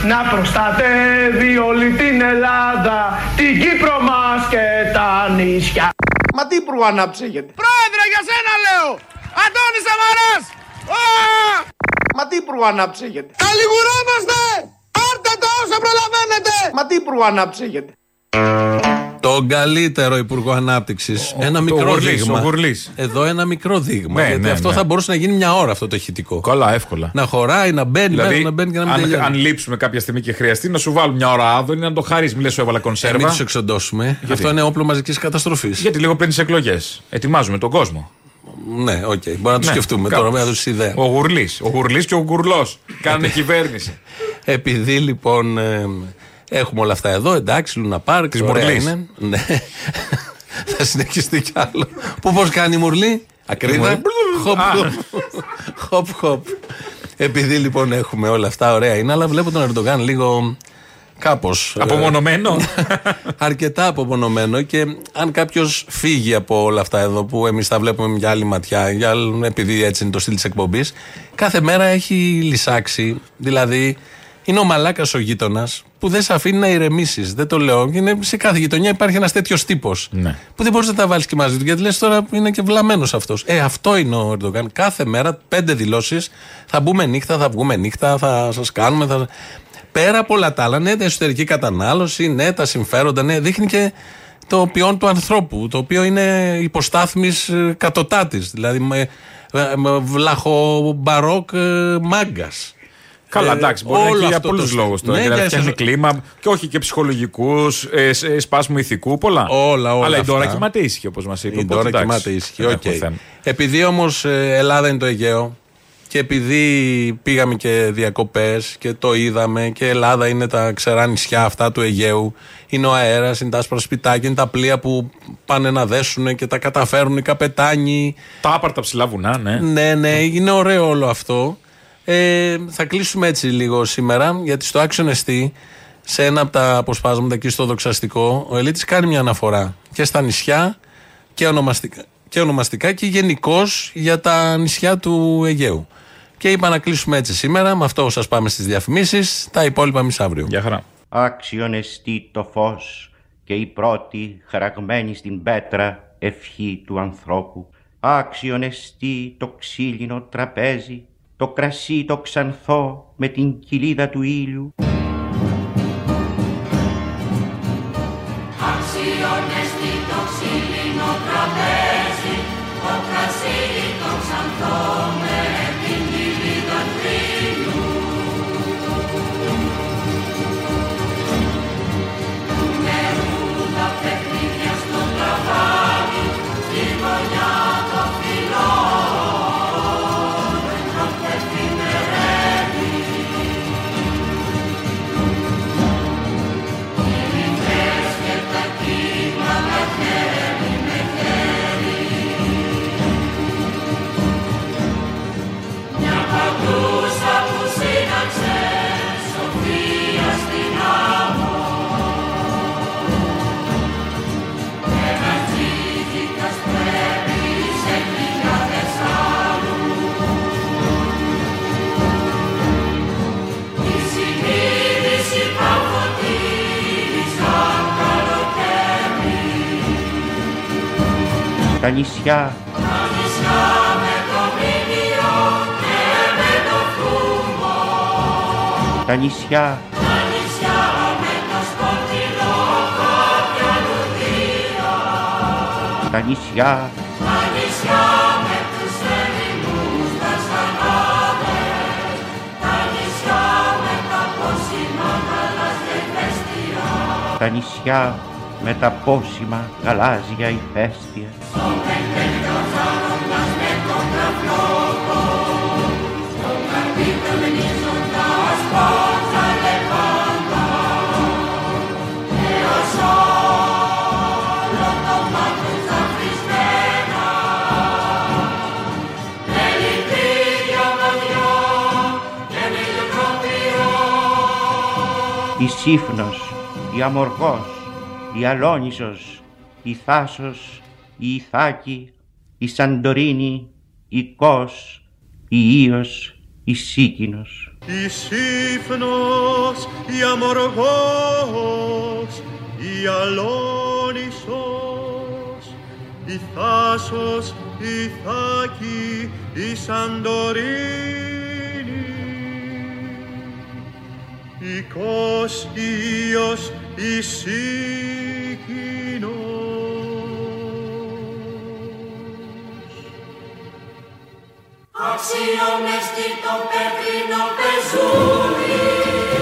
Να προστατεύει όλη την Ελλάδα Την Κύπρο μας και τα νησιά Μα τι υπουργό ανάπτυξη έχετε. Πρόεδρε για σένα λέω Αντώνης Σαμαράς Μα τι υπουργό ανάπτυξη έχετε. Καλιγουρόμαστε Πάρτε το όσο προλαβαίνετε Μα τι υπουργό ανάπτυξη έχετε. Τον καλύτερο Υπουργό Ανάπτυξης. Ένα μικρό Γουρλής, δείγμα. ο Γουρλής. Εδώ ένα μικρό δείγμα. Ναι, γιατί ναι, αυτό ναι. θα μπορούσε να γίνει μια ώρα αυτό το ηχητικό. Καλά, εύκολα. Να χωράει, να μπαίνει, Δηλαδή, μέσα, να μπαίνει και να μην αν, τελειώνει. αν λείψουμε κάποια στιγμή και χρειαστεί, να σου βάλουν μια ώρα άδωνη να το χαρείς. Μιλέ, σου έβαλα Ε, κονσέρβα. μην τους εξοντώσουμε. Γι' αυτό είναι όπλο μαζικής καταστροφής. Γιατί λίγο πριν τις εκλογές. Ετοιμάζουμε τον κόσμο. Ναι, οκ. Μπορεί να το Ναι, σκεφτούμε κάπως. τώρα, με έδωσε ιδέα. Ο Γουρλής. Ο Γουρλής και ο Γκουρλό. Κάνουν κυβέρνηση. Επειδή λοιπόν ε, έχουμε όλα αυτά εδώ, εντάξει, Λούνα Πάρκ. Της ωραία Μουρλής. είναι. Ναι. Θα συνεχιστεί κι άλλο. Πού πώς κάνει η Μουρλή, Ακρίδα. Μουρλή. Χοπ, Α. χοπ. χοπ, χοπ. Επειδή λοιπόν έχουμε όλα αυτά, ωραία είναι, αλλά βλέπω τον Ερντογάν λίγο κάπως. Απομονωμένο. αρκετά απομονωμένο και αν κάποιος φύγει από όλα αυτά εδώ που εμείς τα βλέπουμε με μια άλλη ματιά, για, άλλο- επειδή έτσι είναι το στυλ της εκπομπής, κάθε μέρα έχει λυσάξει. Δηλαδή, είναι ο μαλάκας ο γείτονας που δεν σε αφήνει να ηρεμήσεις. Δεν το λέω. Είναι, σε κάθε γειτονιά υπάρχει ένας τέτοιος τύπος. Ναι. Που δεν μπορείς να τα βάλεις και μαζί του. Γιατί λες τώρα είναι και βλαμμένος αυτός. Ε, αυτό είναι ο Ερντογάν. Κάθε μέρα πέντε δηλώσεις. Θα μπούμε νύχτα, θα βγούμε νύχτα, θα σας κάνουμε. Θα... Πέρα από όλα τα άλλα, ναι, την εσωτερική κατανάλωση, ναι, τα συμφέροντα, ναι, δείχνει και το ποιόν του ανθρώπου, το οποίο είναι υποστάθμης κατωτάτης. Δηλαδή με, με βλαχομπαρόκ μάγκας. Καλά, εντάξει, μπορεί να είναι και για πολλούς λόγους τώρα. Ναι, δηλαδή, για φτιάχνει εσωτερικό- κλίμα και όχι και ψυχολογικούς, ε, σ- ε, σπάσιμου ηθικού, πολλά. Όλα, όλα. Αλλά η Ντόρα αυτά. κοιμάται ήσυχη, όπως μας είπε. Η οπότε Ντόρα εντάξει, κοιμάται ήσυχη. δεν οκ. έχουμε θέμα. Επειδή όμως Ελλάδα είναι το Αιγαίο και επειδή πήγαμε και διακοπές και το είδαμε και Ελλάδα είναι τα ξερά νησιά αυτά του Αιγαίου, είναι ο αέρας, είναι τα άσπρα σπιτάκια, είναι τα πλοία που πάνε να δέσουν και τα καταφέρουν οι καπετάνοι. Τα άπαρτα ψηλά βουνά, ναι. Ναι, ναι, είναι ωραίο όλο αυτό. Ε, θα κλείσουμε έτσι λίγο σήμερα, γιατί στο Action ST, σε ένα από τα αποσπάσματα εκεί στο δοξαστικό, ο Ελίτης κάνει μια αναφορά και στα νησιά και ονομαστικά και, ονομαστικά και γενικώς για τα νησιά του Αιγαίου. Και είπα να κλείσουμε έτσι σήμερα, με αυτό σας πάμε στις διαφημίσεις, τα υπόλοιπα εμείς αύριο. Γεια χαρά. Άξιον εστί το φως και η πρώτη χαραγμένη στην πέτρα ευχή του ανθρώπου. Άξιον εστί το ξύλινο τραπέζι, το κρασί το ξανθό με την κοιλίδα του ήλιου. Νησιά, Τα νησιά με το μήνυο και με το φρούγκο. τα νησιά, Τα νησιά με το σκοτεινό κάποια λουδία. τα νησιά, Τα νησιά η Σύφνος, η Αμοργός, η Αλόνισος, η Θάσος, η Ιθάκη, η Σαντορίνη, η Κος, η Ίος, η Σίκινος. Η Σύφνος, η Αμοργός, η Αλόνισος, η Θάσος, η Θάκη, η Σαντορίνη, Icos Ios Isikinos. Axiom est dictum petrino pesuri,